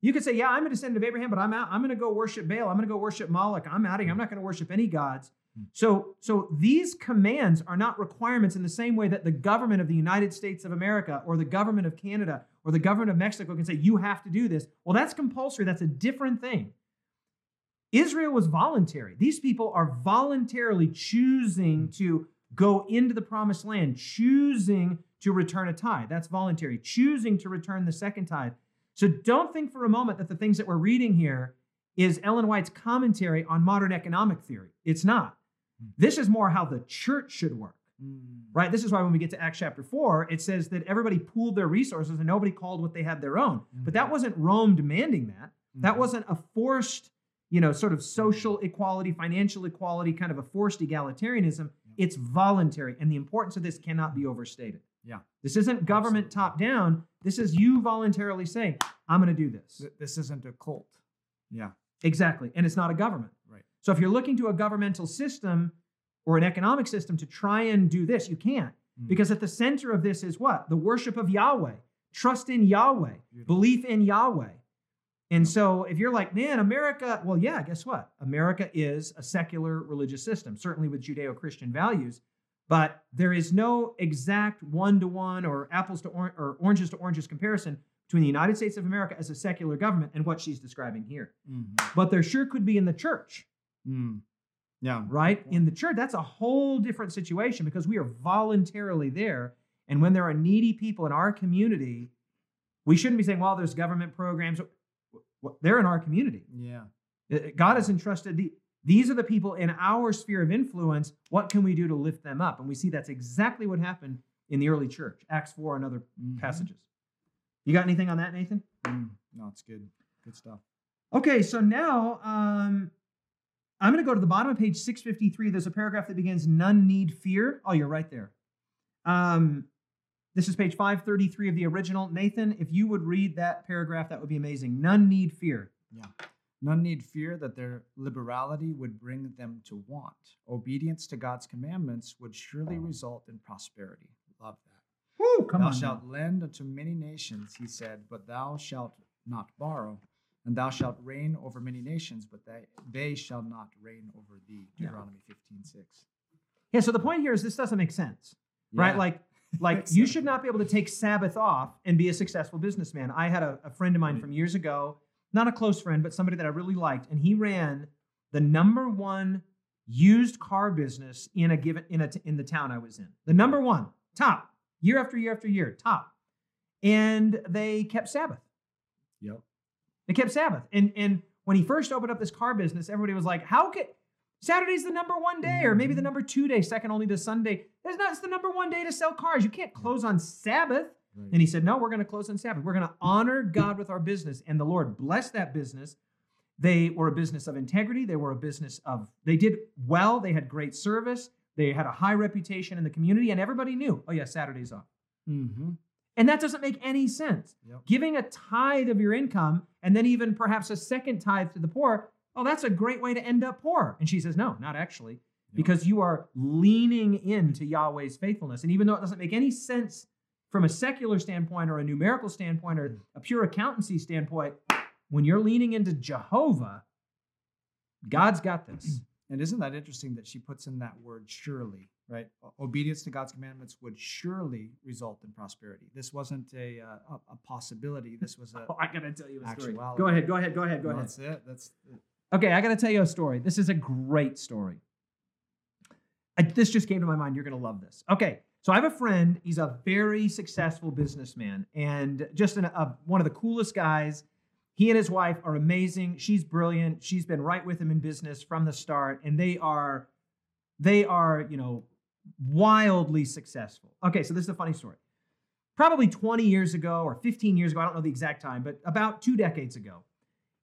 You could say, Yeah, I'm a descendant of Abraham, but I'm out. I'm going to go worship Baal. I'm going to go worship Moloch. I'm out of here. I'm not going to worship any gods. Hmm. So, so these commands are not requirements in the same way that the government of the United States of America or the government of Canada or the government of Mexico can say, you have to do this. Well, that's compulsory. That's a different thing. Israel was voluntary. These people are voluntarily choosing hmm. to go into the promised land, choosing to return a tithe. That's voluntary, choosing to return the second tithe. So don't think for a moment that the things that we're reading here is Ellen White's commentary on modern economic theory. It's not. Hmm. This is more how the church should work, Mm. right? This is why when we get to Acts chapter 4, it says that everybody pooled their resources and nobody called what they had their own. Hmm. But that wasn't Rome demanding that. That hmm. wasn't a forced, you know, sort of social equality, financial equality, kind of a forced egalitarianism. It's voluntary. And the importance of this cannot be overstated. Yeah. This isn't government top down. This is you voluntarily saying, I'm going to do this. Th- This isn't a cult. Yeah. Exactly. And it's not a government. Right. So if you're looking to a governmental system or an economic system to try and do this, you can't. Mm. Because at the center of this is what? The worship of Yahweh, trust in Yahweh, Beautiful. belief in Yahweh. And so if you're like, man, America, well, yeah, guess what? America is a secular religious system, certainly with Judeo Christian values. But there is no exact one to one or apples to or, or oranges to oranges comparison between the United States of America as a secular government and what she's describing here. Mhm. But there sure could be in the church, Mm. Yeah. right? In the church, that's a whole different situation because we are voluntarily there. And when there are needy people in our community, we shouldn't be saying, well, there's government programs. Well, They're in our community. Yeah. Uh, God has entrusted the, these are the people in our sphere of influence. What can we do to lift them up? And we see that's exactly what happened in the early church, Acts 4 and other Mhm. passages. You got anything on that, Nathan? Mm. No, it's good. Good stuff. Okay, so now um, I'm going to go to the bottom of page 653. There's a paragraph that begins, None need fear. Oh, you're right there. Um, this is page 533 of the original. Nathan, if you would read that paragraph, that would be amazing. None need fear. None need fear that their liberality would bring them to want. Obedience to God's commandments would surely result in prosperity. Love that. Woo, come thou on. shalt lend unto many nations, he said, but thou shalt not borrow. And thou shalt reign over many nations, but they, they shall not reign over thee. Yeah. Deuteronomy 15 6. Yeah, so the point here is this doesn't make sense, right? Like, like you should not be able to take Sabbath off and be a successful businessman. I had a, a friend of mine from years ago, not a close friend, but somebody that I really liked, and he ran the number one used car business in a given in a in the town I was in. The number one, top, year after year after year, top. And they kept Sabbath. Yep. They kept Sabbath. And and when he first opened up this car business, everybody was like, "How could Saturday's the number one day, or maybe the Mhm. number two day, second only to Sunday? There's not. It's the number one day to sell cars. You can't close on Sabbath." Right. And he said, "No, we're going to close on Sabbath. We're going to honor God with our business." And the Lord blessed that business. They were a business of integrity. They were a business of. They did well. They had great service. They had a high reputation in the community, and everybody knew. Oh yeah, Saturday's off. mm-hmm. And that doesn't make any sense Yep. giving a tithe of your income and then even perhaps a second tithe to the poor, oh, that's a great way to end up poor. And she says, no, not actually, because you are leaning into Yahweh's faithfulness. And even though it doesn't make any sense from a secular standpoint or a numerical standpoint or a pure accountancy standpoint, when you're leaning into Jehovah, God's got this. And isn't that interesting that she puts in that word surely, right? Obedience to God's commandments would surely result in prosperity. This wasn't a, uh, a, possibility. This was a. Oh, I gotta tell you a story. Actuality. Go ahead, go ahead, go ahead, go No, ahead. That's it. That's it. Okay, I got to tell you a story. This is a great story. I, this just came to my mind. You're to love this. Okay, so I have a friend. He's a very successful businessman and just an, a, one of the coolest guys. He and his wife are amazing. She's brilliant. She's been right with him in business from the start, and they are, they are, you know, wildly successful. Okay, so this is a funny story. Probably 20 years ago or 15 years ago, I don't know the exact time, but about two decades ago,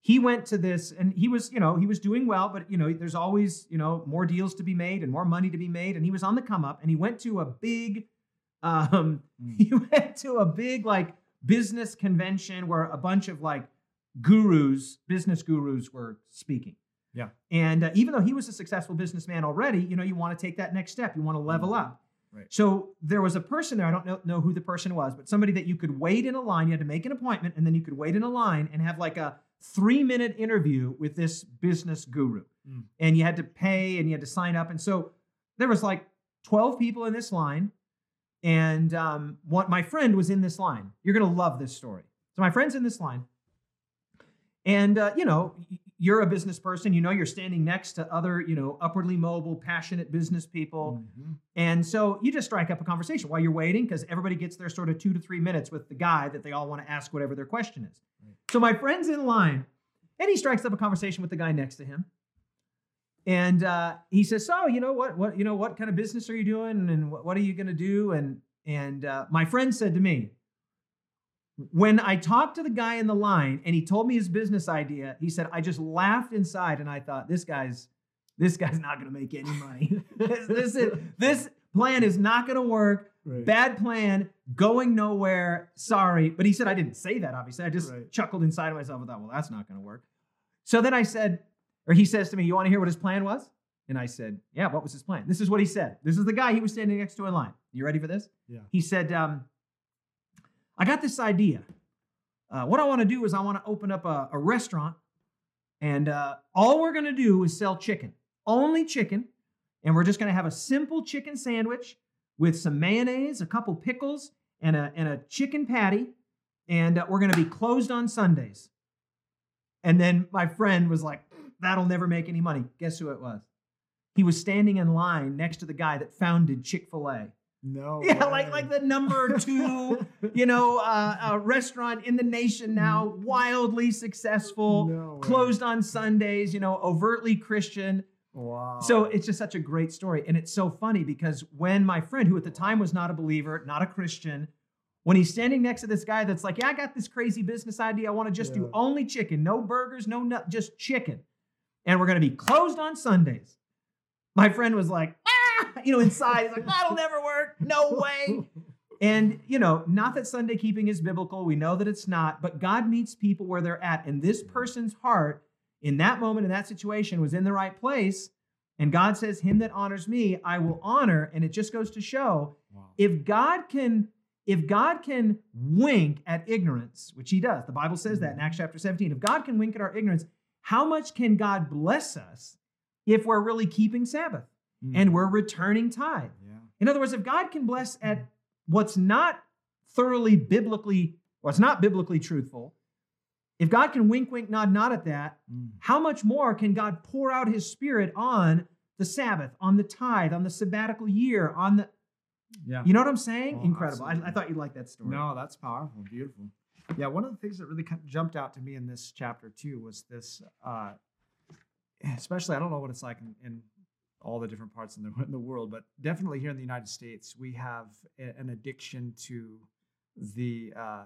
he went to this and he was you know he was doing well but you know there's always you know more deals to be made and more money to be made and he was on the come up and he went to a big um Mm. he went to a big like business convention where a bunch of like gurus, business gurus were speaking. Yeah. And uh, even though he was a successful businessman already, you know, you want to take that next step. You want to level Mhm. up. Right. So there was a person there. I don't know, know who the person was, but somebody that you could wait in a line. You had to make an appointment, and then you could wait in a line and have like a three-minute interview with this business guru. Mm. And you had to pay, and you had to sign up. And so there was like twelve people in this line, and um, what my friend was in this line. You're gonna love this story. So my friend's in this line, and uh, you know, you're a business person. You know, you're standing next to other, you know, upwardly mobile, passionate business people. Mhm. And so you just strike up a conversation while you're waiting because everybody gets their sort of two to three minutes with the guy that they all want to ask whatever their question is. Right. So my friend's in line and he strikes up a conversation with the guy next to him. And uh, he says, "So, you know what? What you know? What kind of business are you doing? And what, what are you going to do?" And and uh, my friend said to me, when I talked to the guy in the line and he told me his business idea, he said, "I just laughed inside and I thought this guy's this guy's not going to make any money. this, this is this plan is not going to work. Right. Bad plan, going nowhere. Sorry. But he said, I didn't say that, obviously. I just Right. chuckled inside of myself and thought, well, that's not going to work. So then I said, or he says to me, You want to hear what his plan was? And I said, Yeah, what was his plan? This is what he said. This is the guy he was standing next to in line. You ready for this? Yeah. He said, um, I got this idea. Uh, what I want to do is I want to open up a, a restaurant, and uh, all we're going to do is sell chicken, only chicken, and we're just going to have a simple chicken sandwich with some mayonnaise, a couple pickles, and a and a chicken patty, and uh, we're going to be closed on Sundays. And then my friend was like, "That'll never make any money." Guess who it was? He was standing in line next to the guy that founded Chick Fil A. No. Yeah, like way. like the number two, you know, uh, uh, restaurant in the nation now, wildly successful, No closed on Sundays, you know, overtly Christian. Wow. So it's just such a great story, and it's so funny because when my friend, who at the time was not a believer, not a Christian, when he's standing next to this guy that's like, "Yeah, I got this crazy business idea. I want to just do only chicken, no burgers, no nut, just chicken, and we're going to be closed on Sundays." My friend was like, "Ah!" you know, inside, he's like, "That'll never work. No way." And, you know, not that Sunday keeping is biblical. We know that it's not, but God meets people where they're at. And this person's heart in that moment, in that situation, was in the right place. And God says, Him that honors me, I will honor. And it just goes to show Wow. if God can. If God can wink at ignorance, which he does, the Bible says that in Acts chapter 17. If God can wink at our ignorance, how much can God bless us if we're really keeping Sabbath and we're returning tithe? Yeah. In other words, if God can bless at what's not thoroughly biblically, what's not biblically truthful, if God can wink, wink, nod, nod at that, Mm. how much more can God pour out his spirit on the Sabbath, on the tithe, on the sabbatical year, on the, Yeah. you know what I'm saying? Oh, Incredible. I, I thought you'd like that story. No, that's powerful, beautiful. Yeah, one of the things that really jumped out to me in this chapter too was this, uh, especially I don't know what it's like in, in all the different parts in the in the world, but definitely here in the United States, we have a- an addiction to the uh,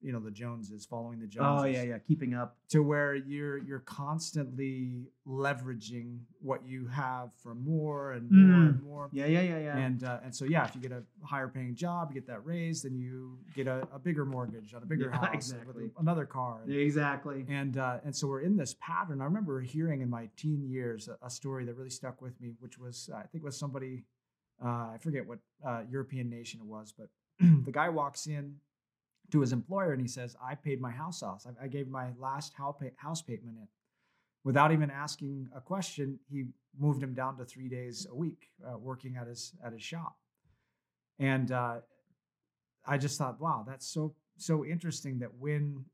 you know the Joneses, following the Joneses. Oh, yeah, yeah. Keeping up. to where you're you're constantly leveraging what you have for more and more Mm. and more. Yeah, yeah, yeah, yeah. And uh, and so yeah, if you get a higher paying job, you get that raise, then you get a, a bigger mortgage on a bigger Yeah, house, exactly. with another car. And, exactly. and uh, and so we're in this pattern. I remember hearing in my teen years a, a story that really stuck with me, which was I think it was somebody uh, I forget what uh, European nation it was, but the guy walks in to his employer and he says, "I paid my house off. I, I gave my last house house payment in." Without even asking a question, he moved him down to three days a week uh, working at his at his shop, and uh, I just thought, wow, that's so so interesting that when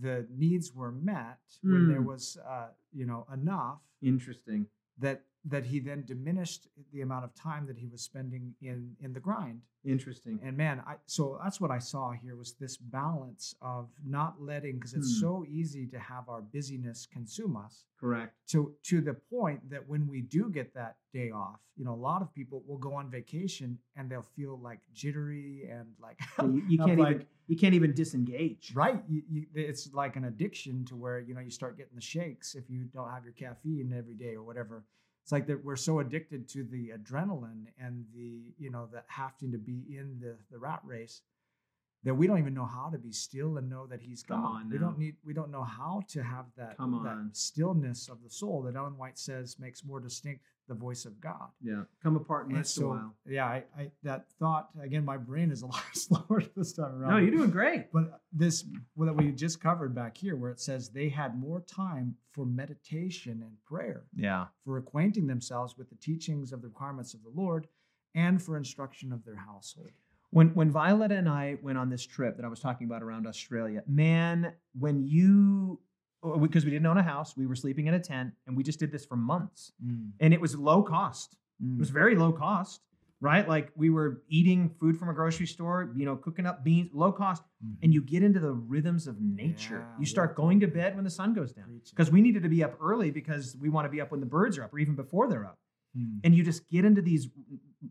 the needs were met, when there Mm. was uh, you know enough, Interesting. that that he then diminished the amount of time that he was spending in in the grind. Interesting. And man, I so that's what I saw here was this balance of not letting because it's Hmm. so easy to have our busyness consume us Correct. to to the point that when we do get that day off, you know, a lot of people will go on vacation and they'll feel like jittery and like you, you can't like, even you can't even disengage. right. You, you, it's like an addiction to where you know you start getting the shakes if you don't have your caffeine every day or whatever. It's like that we're so addicted to the adrenaline and the you know the having to be in the the rat race that we don't even know how to be still and know that He's Come God. on we don't need. We don't know how to have that that stillness of the soul that Ellen White says makes more distinct the voice of God. Yeah. Come apart and And rest a while. yeah, I, I that thought again. My brain is a lot slower this time around. No, you're doing great. But this what we just covered back here, where it says they had more time for meditation and prayer, Yeah. for acquainting themselves with the teachings of the requirements of the Lord, and for instruction of their household. When when Violet and I went on this trip that I was talking about around Australia, man, when you because we didn't own a house, we were sleeping in a tent, and we just did this for months, and it was low cost. It was very low cost, right? Like we were eating food from a grocery store, you know, cooking up beans, low cost, and you get into the rhythms of nature. Yeah, you start yeah, going to bed when the sun goes down because we needed to be up early because we want to be up when the birds are up or even before they're up Mm. and you just get into these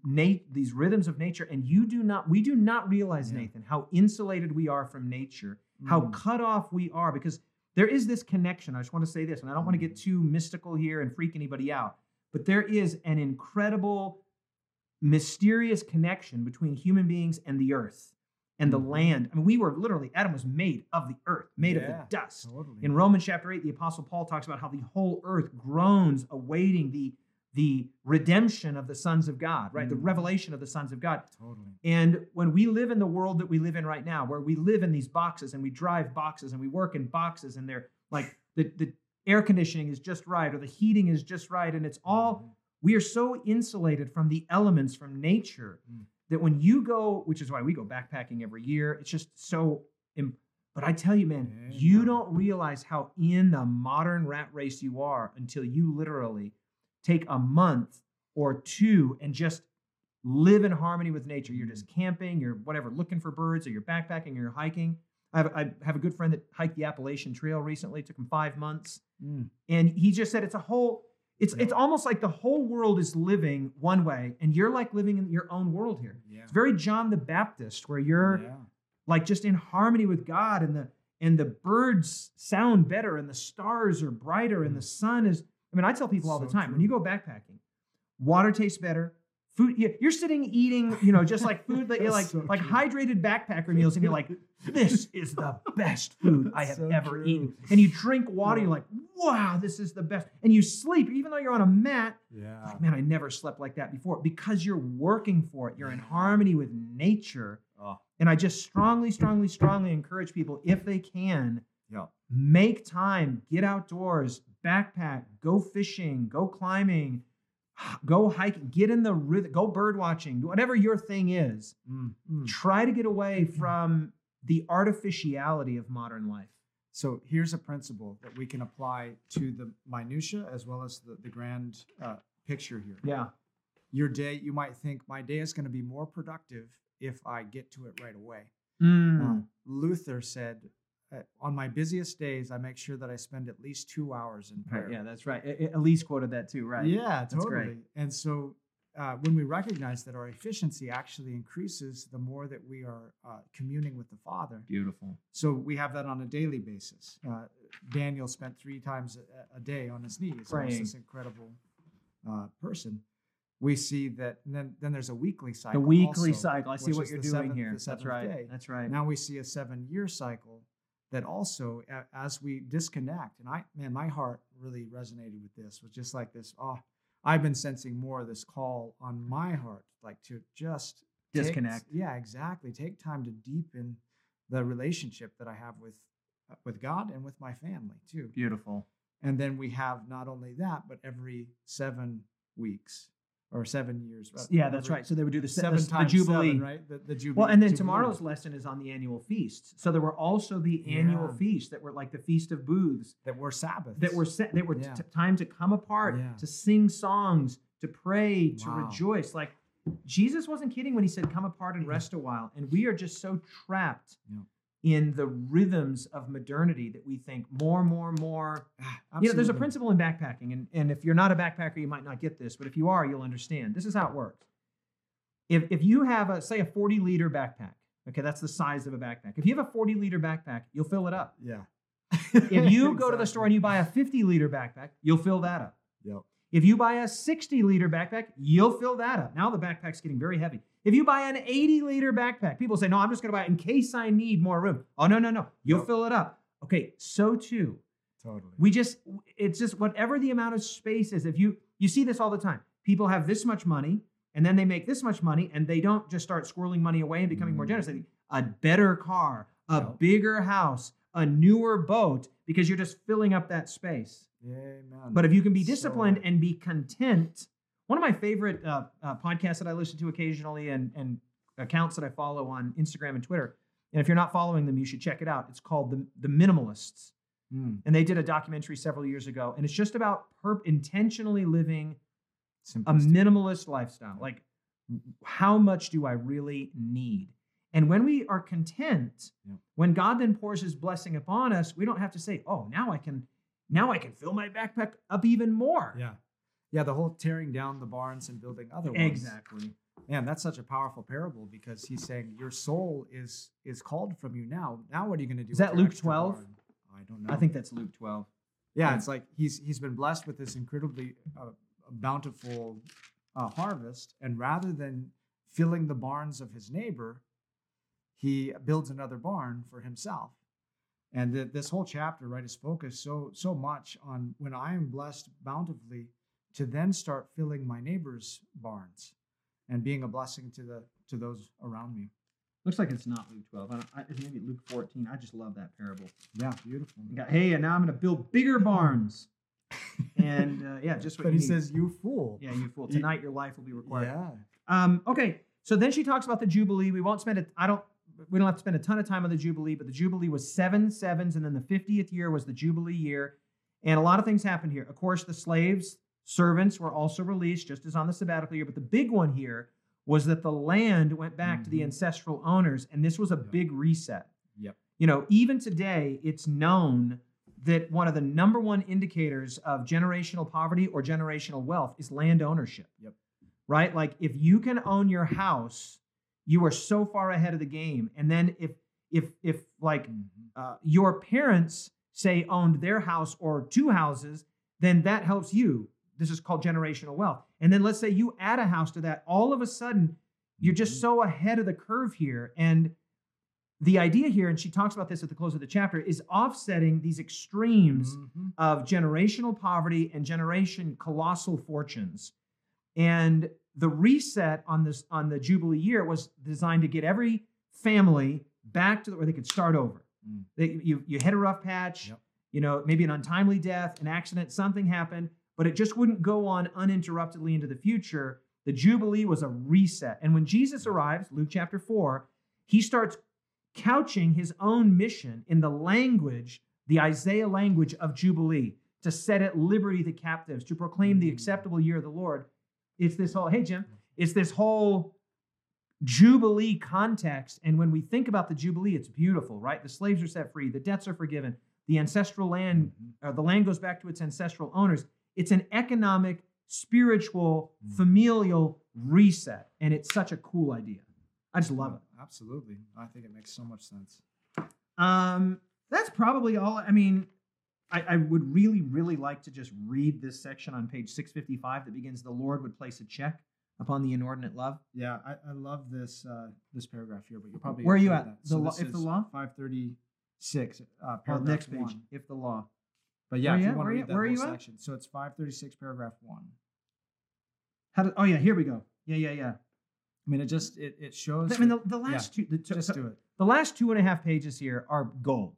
nat- these rhythms of nature and you do not we do not realize Yeah. nathan how insulated we are from nature how Mm. cut off we are because there is this connection i just want to say this and i don't want to get too mystical here and freak anybody out but there is an incredible mysterious connection between human beings and the earth and the Mhm. land i mean we were literally adam was made of the earth made of the dust Totally. in Romans chapter 8, the Apostle Paul talks about how the whole earth groans awaiting the, the redemption of the sons of God, right? The Mhm. revelation of the sons of God. totally. And when we live in the world that we live in right now, where we live in these boxes and we drive boxes and we work in boxes and they're like the, the air conditioning is just right or the heating is just right and it's all we are so insulated from the elements from nature Mm. that when you go which is why we go backpacking every year it's just so im- but i tell you man you don't realize how in the modern rat race you are until you literally take a month or two and just live in harmony with nature you're just camping you're whatever looking for birds or you're backpacking or you're hiking I have, I have a good friend that hiked the Appalachian Trail recently. It took him five months Mm. and he just said it's a whole it's Yeah. it's almost like the whole world is living one way and you're like living in your own world here Yeah. it's very john the baptist where you're yeah. like just in harmony with god and the and the birds sound better and the stars are brighter and the sun is i mean i tell people all the So time when you go backpacking water tastes better food you- you're sitting eating you know just like food that you're like So like true. hydrated backpacker meals and you're like this is the best food i have So ever true. eaten and you drink water Yeah. you're like wow this is the best and you sleep even though you're on a mat Yeah. like, man i never slept like that before because you're working for it you're in harmony with nature Oh. and i just strongly strongly strongly encourage people if they can Yeah. make time get outdoors backpack go fishing go climbing go hiking get in the rhythm go bird watching whatever your thing is Mm. Mm. try to get away from the artificiality of modern life So here's a principle that we can apply to the minutia as well as the, the grand uh, picture here. yeah Your day, you might think, my day is going to be more productive if I get to it right away. Mm. Uh, Luther said, on my busiest days, I make sure that I spend at least two hours in prayer. Right, yeah that's right elise quoted that too right Yeah, That's totally. great. And so uh, when we recognize that our efficiency actually increases the more that we are uh, communing with the Father, beautiful so we have that on a daily basis. Uh, Daniel spent three times a, a day on his knees. He was this incredible uh, person. We see that and then then there's a weekly cycle. the weekly also, cycle i see what you're doing seventh- here that's right day. that's right Now we see a seven year cycle that also, as we disconnect, and I, man, my heart really resonated with this, was just like this. Oh, I've been sensing more of this call on my heart, like to just take- Disconnect. yeah, exactly. Take time to deepen the relationship that I have with uh, with God and with my family too. beautiful And then we have not only that, but every seven weeks or seven years. uh, yeah that's right so they would do the, Seven the, the times jubilee seven, right? The, the jubilee. Well, and then jubilee. tomorrow's lesson is on the annual feast. So there were also the annual Yeah. feasts that were like the feast of booths that were Sabbaths. that were set, that were Yeah. t- time to come apart, Yeah. to sing songs, to pray, to Wow. rejoice. Like Jesus wasn't kidding when he said, "Come apart and rest a while." And we are just so trapped Yeah. In the rhythms of modernity that we think more, more, more. Ah, You know, there's a principle in backpacking, and, and if you're not a backpacker, you might not get this, but if you are, you'll understand. This is how it works. If, if you have a say a 40 liter backpack, okay, that's the size of a backpack. If you have a 40 liter backpack, you'll fill it up. Yeah. If you go to the store and you buy a 50 liter backpack, you'll fill that up. Yep. If you buy a 60 liter backpack, you'll fill that up. Now the backpack's getting very heavy. If you buy an 80 liter backpack, people say, no, I'm just going to buy it in case I need more room. Oh, no, no, no. You'll Nope. fill it up. Okay, so too. Totally. We just, it's just whatever the amount of space is. If you, you see this all the time. People have this much money and then they make this much money and they don't just start squirreling money away and becoming more mm. generous. They think a better car, a bigger house, a newer boat because you're just filling up that space. Amen. But if you can be So- disciplined and be content, one of my favorite uh, uh, podcasts that I listen to occasionally and, and accounts that I follow on Instagram and Twitter, and if you're not following them, you should check it out. It's called The, the Minimalists. Mm, And they did a documentary several years ago, and it's just about per- intentionally living a minimalist lifestyle. Like, how much do I really need? And when we are content, Yep. when God then pours His blessing upon us, we don't have to say, "Oh, now I can, now I can fill my backpack up even more." Yeah. Yeah, the whole tearing down the barns and building other ones. exactly. Man, that's such a powerful parable because he's saying your soul is is called from you now. Now what are you going to do? Is that Luke 12? I don't know. I think that's Luke twelve. yeah, yeah. it's like he's he's been blessed with this incredibly uh, bountiful uh, harvest, and rather than filling the barns of his neighbor, he builds another barn for himself. And th- this whole chapter, right, is focused so so much on when I am blessed bountifully to then start filling my neighbor's barns and being a blessing to the to those around me. Looks like it's not Luke twelve. I don't, I, it's maybe Luke fourteen. I just love that parable. Yeah, beautiful. Got, hey, and now I'm going to build bigger barns. and uh, yeah, just what but he need. says, "You fool." yeah, you fool. Tonight your life will be required. Yeah. Um, okay, so then she talks about the Jubilee. We won't spend it. I don't. We don't have to spend a ton of time on the Jubilee, but the Jubilee was seven sevens, and then the fiftieth year was the Jubilee year, and a lot of things happened here. Of course, the slaves, servants were also released, just as on the sabbatical year. But the big one here was that the land went back to the Mhm. ancestral owners, and this was a Yep. big reset. Yep. You know, even today, it's known that one of the number one indicators of generational poverty or generational wealth is land ownership. Yep. Right? Like if you can own your house, you are so far ahead of the game. And then if if if like uh, your parents say owned their house or two houses, then that helps you. This is called generational wealth. And then let's say you add a house to that, all of a sudden you're just Mhm. so ahead of the curve here. And the idea here, and she talks about this at the close of the chapter, is offsetting these extremes Mhm. of generational poverty and generation colossal fortunes. And the reset on this on the Jubilee year was designed to get every family back to the, where they could start over. Mm. They, you you hit a rough patch, Yep. you know, maybe an untimely death, an accident, something happened, but it just wouldn't go on uninterruptedly into the future. The Jubilee was a reset. And when Jesus arrives, Luke chapter 4, he starts couching his own mission in the language, the Isaiah language of Jubilee, to set at liberty the captives, to proclaim the Mm. acceptable year of the Lord. It's this whole, hey, Jim, it's this whole Jubilee context. And when we think about the Jubilee, it's beautiful, right? The slaves are set free, the debts are forgiven, the ancestral land, Mhm. uh, the land goes back to its ancestral owners. It's an economic, spiritual, Mm. familial reset. And it's such a cool idea. I just love it. Absolutely. I think it makes so much sense. Um, that's probably all. I mean, I, I would really, really like to just read this section on page 655 that begins The Lord would place a check upon the inordinate love. Yeah, I, I love this uh, this paragraph here, but you're probably Where are you at? The law- if the law? five thirty six, uh, Oh, paragraph next page, one. if the law. But yeah, Where if you you want to read that whole you at? section, so it's five thirty six, paragraph one. How do, oh, yeah, here we go. Yeah, yeah, yeah. I mean, it just it, it shows. I mean, the, the last two, the, just do it. the last two and a half pages here are gold.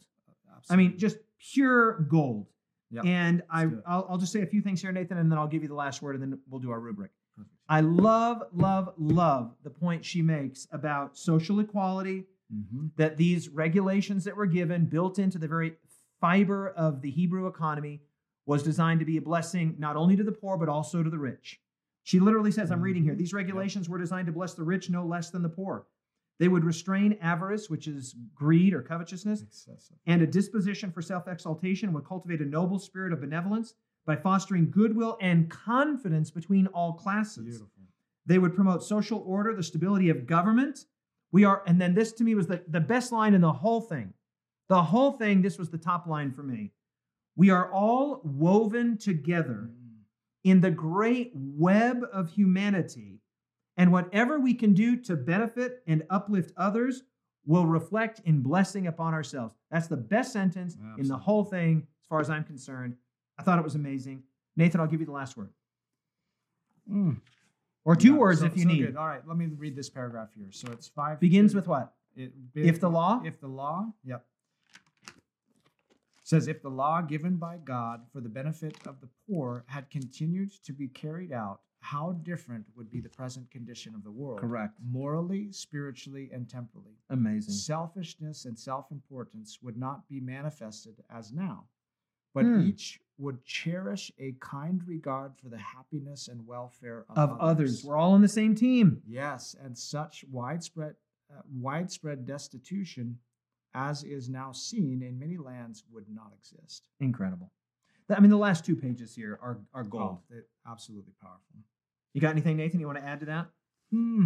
I mean, just pure gold. Yep. And I, I'll, I'll just say a few things here, Nathan, and then I'll give you the last word, and then we'll do our rubric. Perfect. I love, love, love the point she makes about social equality, Mhm. that these regulations that were given, built into the very fiber of the Hebrew economy, was designed to be a blessing not only to the poor, but also to the rich. She literally says, I'm reading here, Mhm. these Yep. regulations were designed to bless the rich no less than the poor. They would restrain avarice, which is greed or covetousness, Excessive. and a disposition for self exaltation would cultivate a noble spirit of benevolence by fostering goodwill and confidence between all classes. Beautiful. They would promote social order, the stability of government. We are, and then this to me was the, the best line in the whole thing. The whole thing, this was the top line for me. We are all woven together Mm. in the great web of humanity. And whatever we can do to benefit and uplift others will reflect in blessing upon ourselves. That's the best sentence in the whole thing, as far as I'm concerned. I thought it was amazing. Nathan, I'll give you the last word. Mm. Or two Yeah, words so- if you so need. good. All right, let me read this paragraph here. So it's five. Begins with what? It, If the law? If the law, yep. Says if the law given by God for the benefit of the poor had continued to be carried out, how different would be the present condition of the world? Correct. Morally, spiritually, and temporally. Amazing. Selfishness and self importance would not be manifested as now, but Hmm. each would cherish a kind regard for the happiness and welfare of, Of others. We're all on the same team. Yes, and such widespread uh, widespread destitution as is now seen in many lands would not exist. Incredible. I mean, the last two pages here are, are gold. Oh, absolutely powerful. You got anything, Nathan, you want to add to that? Hmm.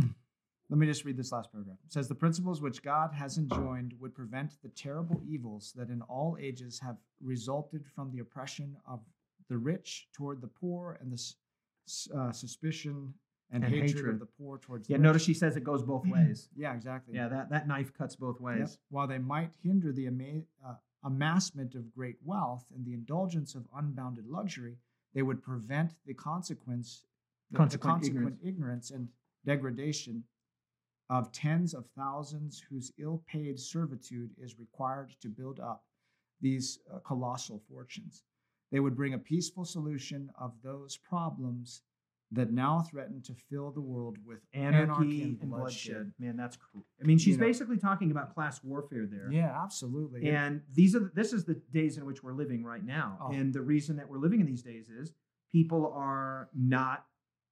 Let me just read this last paragraph. It says the principles which God has enjoined would prevent the terrible evils that in all ages have resulted from the oppression of the rich toward the poor and the uh, suspicion and, And hatred, hatred. of the poor towards Yeah, the notice she says it goes both ways. Yeah, exactly. Yeah, that, that knife cuts both Yep. ways. While they might hinder the ama- uh, amassment of great wealth and the indulgence of unbounded luxury, they would prevent the consequence, Consequent consequent ignorance. and degradation of tens of thousands whose ill-paid servitude is required to build up these uh, colossal fortunes. They would bring a peaceful solution of those problems that now threaten to fill the world with Anarchy, and, bloodshed. Man, that's cool. I mean, she's You know- basically talking about class warfare there. Yeah, absolutely. And these are the, this is the days in which we're living right now. Oh. And the reason that we're living in these days is people are not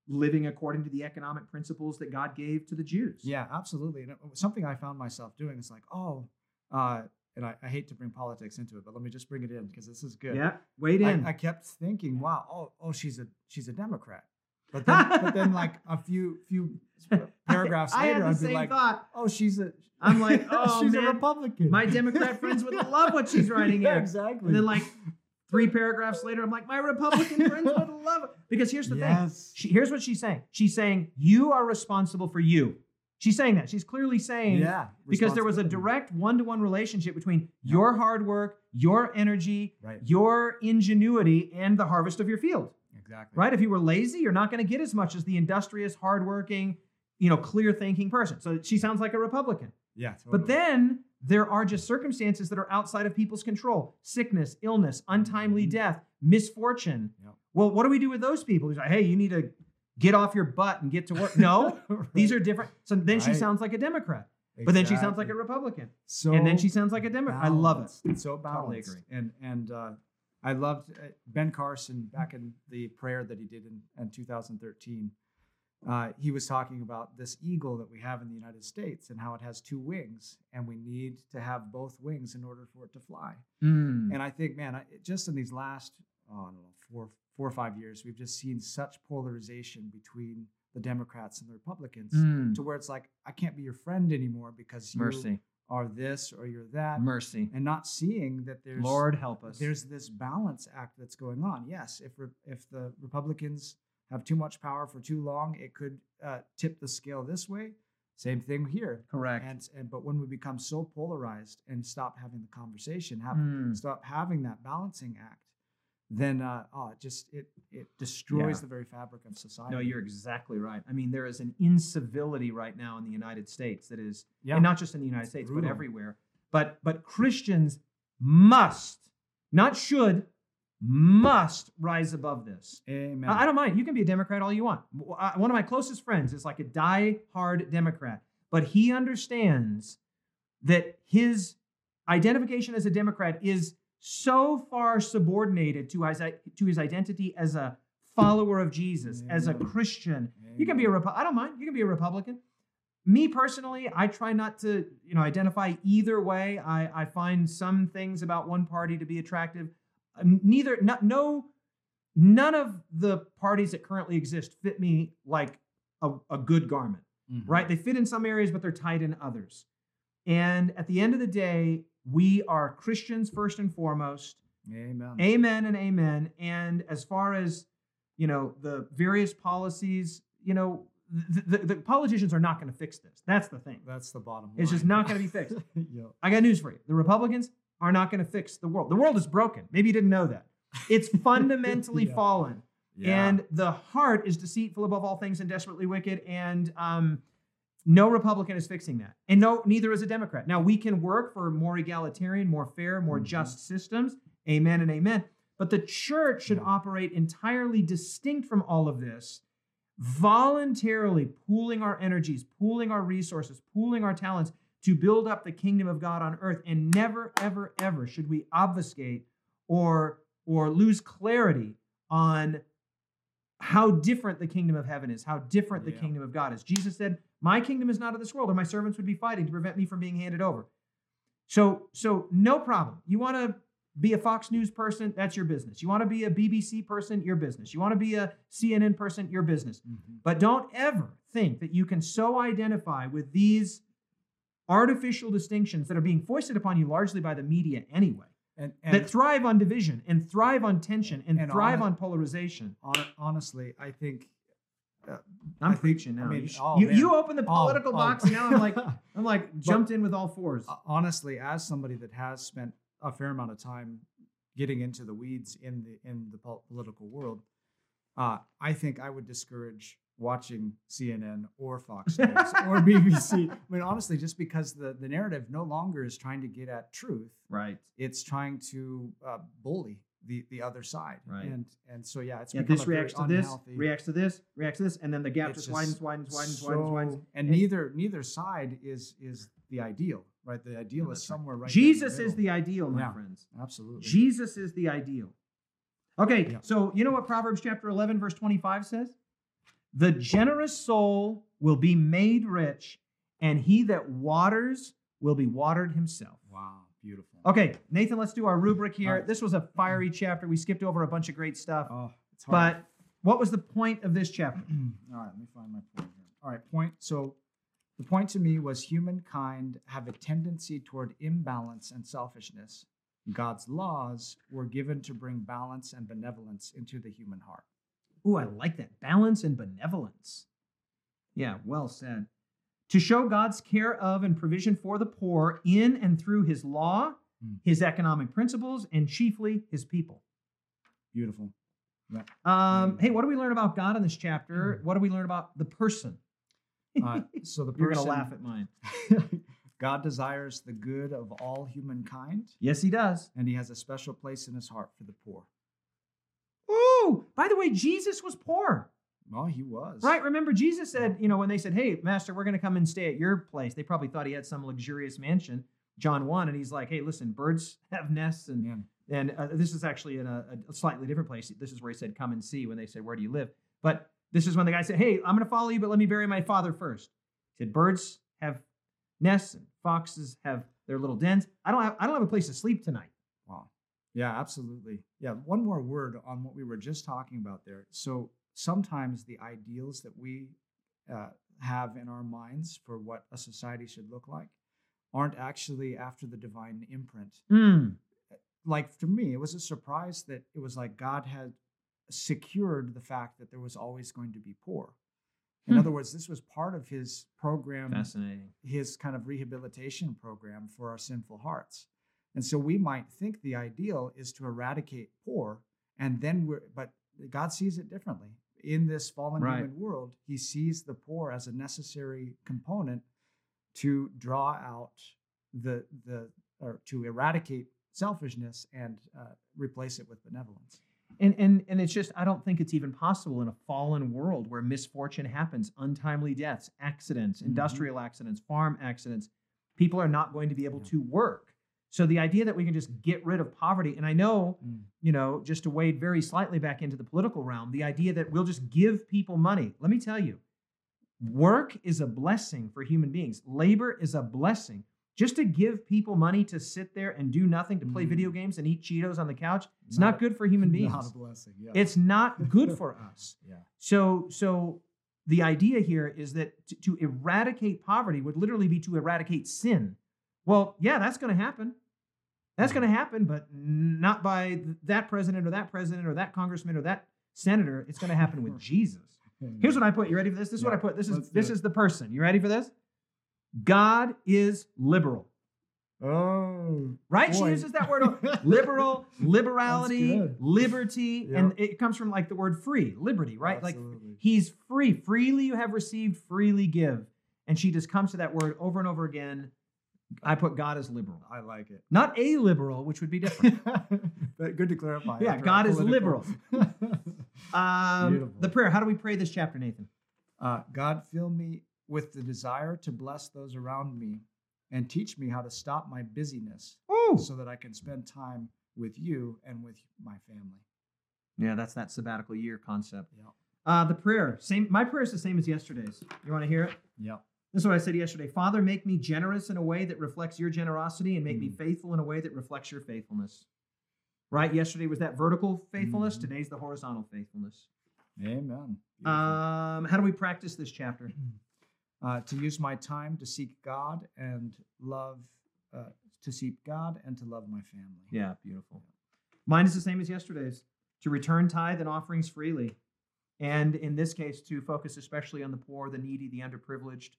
living according to the economic principles that God gave to the Jews. Yeah, absolutely. And it- something I found myself doing is like, oh, uh, and I, I hate to bring politics into it, but let me just bring it in because this is good. Yeah. Wait in. I, I kept thinking, wow, oh, oh, she's a she's a Democrat. But then, but then like a few few paragraphs I, I later, the I'd be like, thought. oh, she's a. I'm like, oh, she's man, a Republican. My Democrat friends would love what she's writing yeah, here. exactly. And then like three paragraphs later, I'm like, my Republican friends would love it. Because here's the thing. yes, She, here's what she's saying. She's saying you are responsible for you. She's saying that. She's clearly saying yeah, because there was a direct one-to-one relationship between your hard work, your energy, right, your ingenuity, and the harvest of your field. exactly, Right? If you were lazy, you're not going to get as much as the industrious, hardworking, you know, clear-thinking person. So she sounds like a Republican. yeah, But then there are just circumstances that are outside of people's control sickness, illness, untimely Mhm. death, misfortune. Yep. Well, what do we do with those people? He's like, hey, you need to get off your butt and get to work. No, these are different. So then she sounds like a Democrat, but then she sounds like a Republican. so and then she sounds like a Democrat. I love it. It's so Totally balanced. agree. And and uh, I loved uh, Ben Carson back in the prayer that he did in, in 2013. Uh, he was talking about this eagle that we have in the United States and how it has two wings, and we need to have both wings in order for it to fly. Mm. And I think, man, I, just in these last, oh, I don't know, four, four or five years, we've just seen such polarization between the Democrats and the Republicans Mm. to where it's like, I can't be your friend anymore because you Mercy, are this or you're that, mercy. and not seeing that there's Lord help us. there's this balance act that's going on. Yes, if re- if the Republicans have too much power for too long, it could uh, tip the scale this way. Same thing here. correct. And, and but when we become so polarized and stop having the conversation, have, Mm. stop having that balancing act, then uh, oh, it just it it destroys Yeah. the very fabric of society. No, you're exactly right. I mean, there is an incivility right now in the United States that is, yeah. and not just in the United States, but everywhere. But but Christians must, not should, must rise above this. Amen. I don't mind. You can be a Democrat all you want. I- uh, One of my closest friends is like a die-hard Democrat, but he understands that his identification as a Democrat is so far subordinated to his, to his identity as a follower of Jesus, as a Amen. Christian. You can be a Repu- I don't mind. You can be a Republican. Me personally, I try not to, you know, identify either way. I, I find some things about one party to be attractive. Um, Neither, no, no, none of the parties that currently exist fit me like a, a good garment, Mhm. right? They fit in some areas, but they're tight in others. And at the end of the day, we are Christians first and foremost. Amen. Amen and amen. And as far as you know, the various policies, you know, the, the, the politicians are not going to fix this. That's the thing. That's the bottom line. It's just not going to be fixed. yeah. I got news for you. The Republicans are not going to fix the world. The world is broken. Maybe you didn't know that. It's fundamentally Yeah. fallen. And the heart is deceitful above all things and desperately wicked. And um, no Republican is fixing that. And no, neither is a Democrat. Now, we can work for more egalitarian, more fair, more Mhm. just systems. Amen and amen. But the church should Yeah. operate entirely distinct from all of this, voluntarily pooling our energies, pooling our resources, pooling our talents to build up the kingdom of God on earth. And never, ever, ever should we obfuscate or or lose clarity on how different the kingdom of heaven is, how different the Yeah. kingdom of God is. Jesus said, "My kingdom is not of this world, or my servants would be fighting to prevent me from being handed over." So, so no problem. You want to be a Fox News person, that's your business. You want to be a BBC person, your business. You want to be a CNN person, your business. Mhm. But don't ever think that you can so identify with these artificial distinctions that are being foisted upon you largely by the media anyway, And, and that thrive on division and thrive on tension and, And thrive hon- on polarization. hon- honestly, I think. Uh, I'm I think- preaching now. I mean, you, oh, you, you open the Oh, political oh. box, and now I'm like, I'm like jumped in with all fours. Uh, honestly, as somebody that has spent a fair amount of time getting into the weeds in the in the political world, uh, I think I would discourage watching CNN or Fox News or BBC. I mean, honestly, just because the the narrative no longer is trying to get at truth, right. it's trying to uh, bully the the other side, Right. And and so yeah, it's Yeah, become this reacts to this, reacts to this, reacts to this, and then the gap just widens, just widens, widens, widens, so- widens, widens. and And- neither neither side is is the ideal, right? The ideal is somewhere right. Jesus in is the ideal, my Yeah. friends. absolutely. Jesus is the ideal. Okay, Yeah. so you know what Proverbs chapter 11, verse 25 says? The generous soul will be made rich, and he that waters will be watered himself. Wow, beautiful. Okay, Nathan, let's do our rubric here. Right. This was a fiery chapter. We skipped over a bunch of great stuff. Oh, it's hard. But what was the point of this chapter? All right, let me find my point here. All right, point. So the point to me was humankind have a tendency toward imbalance and selfishness. God's laws were given to bring balance and benevolence into the human heart. Ooh, I like that. Balance and benevolence. Yeah, well said. To show God's care of and provision for the poor in and through his law, Hmm. his economic principles, and chiefly his people. Beautiful. Um, Hmm. hey, what do we learn about God in this chapter? What do we learn about the person? Uh, so the person, You're going to laugh at mine. God desires the good of all humankind, Yes, he does. and He has a special place in His heart for the poor. Ooh, by the way, Jesus was poor. Well, He was Right? Remember, Jesus said, you know, when they said, hey, Master, we're going to come and stay at your place, they probably thought he had some luxurious mansion, John 1. And he's like, hey, listen, birds have nests. And, Yeah. and uh, this is actually in a, a slightly different place. This is where he said, come and see when they said, where do you live? But this is when the guy said, hey, I'm going to follow you, but let me bury my father first. He said, birds have nests and foxes have their little dens. I don't have, I don't have a place to sleep tonight. Yeah, absolutely. Yeah, one more word on what we were just talking about there. So sometimes the ideals that we uh, have in our minds for what a society should look like aren't actually after the divine imprint. Mm. Like for me, it was a surprise that it was like God had secured the fact that there was always going to be poor. In Hmm. other words, this was part of his program Fascinating. his kind of rehabilitation program for our sinful hearts. And so we might think the ideal is to eradicate poor, and then we're, but God sees it differently. In this fallen Right. human world, he sees the poor as a necessary component to draw out the, the, or to eradicate selfishness and uh, replace it with benevolence. And, and and it's just I don't think it's even possible in a fallen world where misfortune happens, untimely deaths, accidents, Mhm. industrial accidents, farm accidents. People are not going to be able Yeah. to work. So the idea that we can just get rid of poverty, and I know, Mm. you know, just to wade very slightly back into the political realm, the idea that we'll just give people money. Let me tell you, work is a blessing for human beings. Labor is a blessing. Just to give people money to sit there and do nothing, to play Mhm. video games and eat Cheetos on the couch, it's Not not, good for human beings. Not a blessing. Yeah. It's not good for us. yeah. So, so the idea here is that to, to eradicate poverty would literally be to eradicate sin. Well, yeah, that's going to happen. That's going to happen, but not by th- that president or that president or that congressman or that senator. It's going to happen with Jesus. Here's what I put. You ready for this? This is what I put. This is this is the person. You ready for this? God is liberal. Oh, Right? She uses that word liberal, liberality, liberty, Yep. and it comes from like the word free, liberty, right? Like he's free. Freely you have received, freely give. And she just comes to that word over and over again. I put God as liberal. I like it. Not a liberal, which would be different. but good to clarify. Yeah, God is liberal. Um, Beautiful. the prayer. How do we pray this chapter, Nathan? uh, God, fill me with the desire to bless those around me and teach me how to stop my busyness Oh, so that I can spend time with you and with my family. yeah, that's that sabbatical year concept. Yeah. Uh, the prayer. Same. My prayer is the same as yesterday's. You want to hear it? Yeah. This is what I said yesterday. Father, make me generous in a way that reflects your generosity and make me Mm. faithful in a way that reflects your faithfulness. Right? Yesterday was that vertical faithfulness. Mhm. Today's the horizontal faithfulness. Amen. Um, how do we practice this chapter? uh, to use my time to seek God and love, uh, to seek God and to love my family. Yeah, beautiful. Mine is the same as yesterday's to return tithe and offerings freely. And in this case, to focus especially on the poor, the needy, the underprivileged.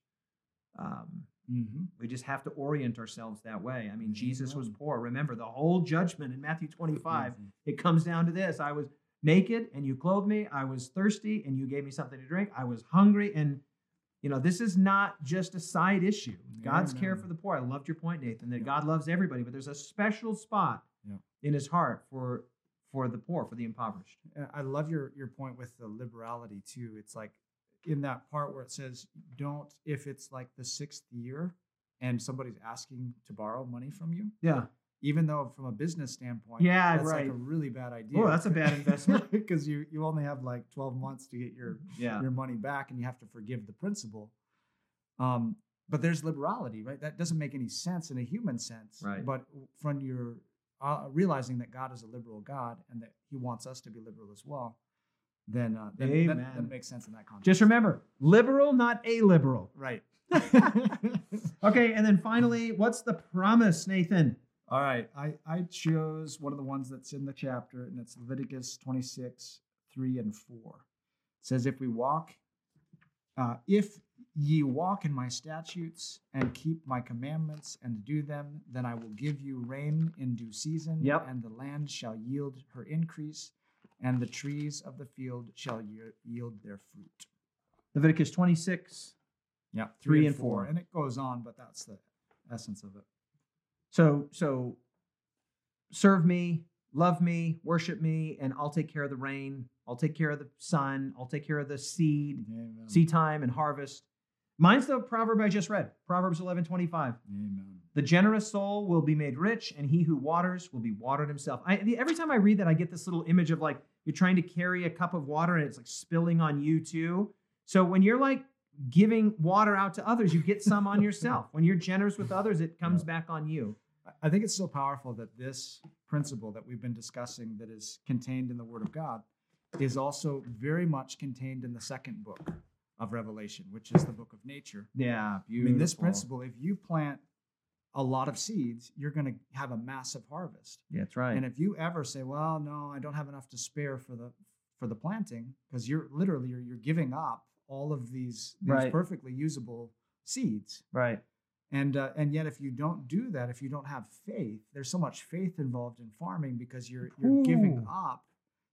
Um, Mm-hmm. we just have to orient ourselves that way. I mean, Jesus was poor. Remember, the whole judgment in Matthew 25, it comes down to this I was naked and you clothed me. I was thirsty and you gave me something to drink. I was hungry. And, you know, this is not just a side issue. God's care Amen. for the poor. I loved your point, Nathan, that God loves everybody, but there's a special spot Yeah. in his heart for for the poor, for the impoverished. I love your your point with the liberality too. It's like in that part where it says, "Don't if it's like the sixth year and somebody's asking to borrow money from you, Yeah. even though from a business standpoint, Yeah, that's right. like a really bad idea. Oh, that's a bad investment. because you you only have like twelve months to get your Yeah. your money back, and you have to forgive the principal. Um, but there's liberality, right? That doesn't make any sense in a human sense. Right. But from your uh, realizing that God is a liberal God and that He wants us to be liberal as well, then uh, then, Amen. then it makes sense in that context. Just remember, liberal, not a liberal. right. Okay, and then finally, what's the promise, Nathan? All right. I, I chose one of the ones that's in the chapter, and it's Leviticus 26, 3 and 4. It says, If we walk, uh, if ye walk in my statutes and keep my commandments and do them, then I will give you rain in due season, Yep. and the land shall yield her increase, and the trees of the field shall yield their fruit. Leviticus 26. Yeah, Three and four. And it goes on, but that's the essence of it. So, so serve me, love me, worship me, and I'll take care of the rain. I'll take care of the sun. I'll take care of the seed, Amen. seed time, and harvest. Mine's the proverb I just read, Proverbs 11 25. Amen. The generous soul will be made rich, and he who waters will be watered himself. I, the- every time I read that, I get this little image of like you're trying to carry a cup of water and it's like spilling on you too. So when you're like giving water out to others, you get some on yourself. When you're generous with others, it comes Yeah. back on you. I think it's so powerful that this principle that we've been discussing, that is contained in the Word of God, is also very much contained in the second book of Revelation, which is the book of nature. Yeah, I mean, this principle, if you plant a lot of seeds, you're going to have a massive harvest. Yeah, that's right. And if you ever say, "Well, no, I don't have enough to spare for the for the planting," because you're literally you're, you're giving up all of these these Right. perfectly usable seeds. right. And uh, and yet, if you don't do that, if you don't have faith, there's so much faith involved in farming because you're you're giving up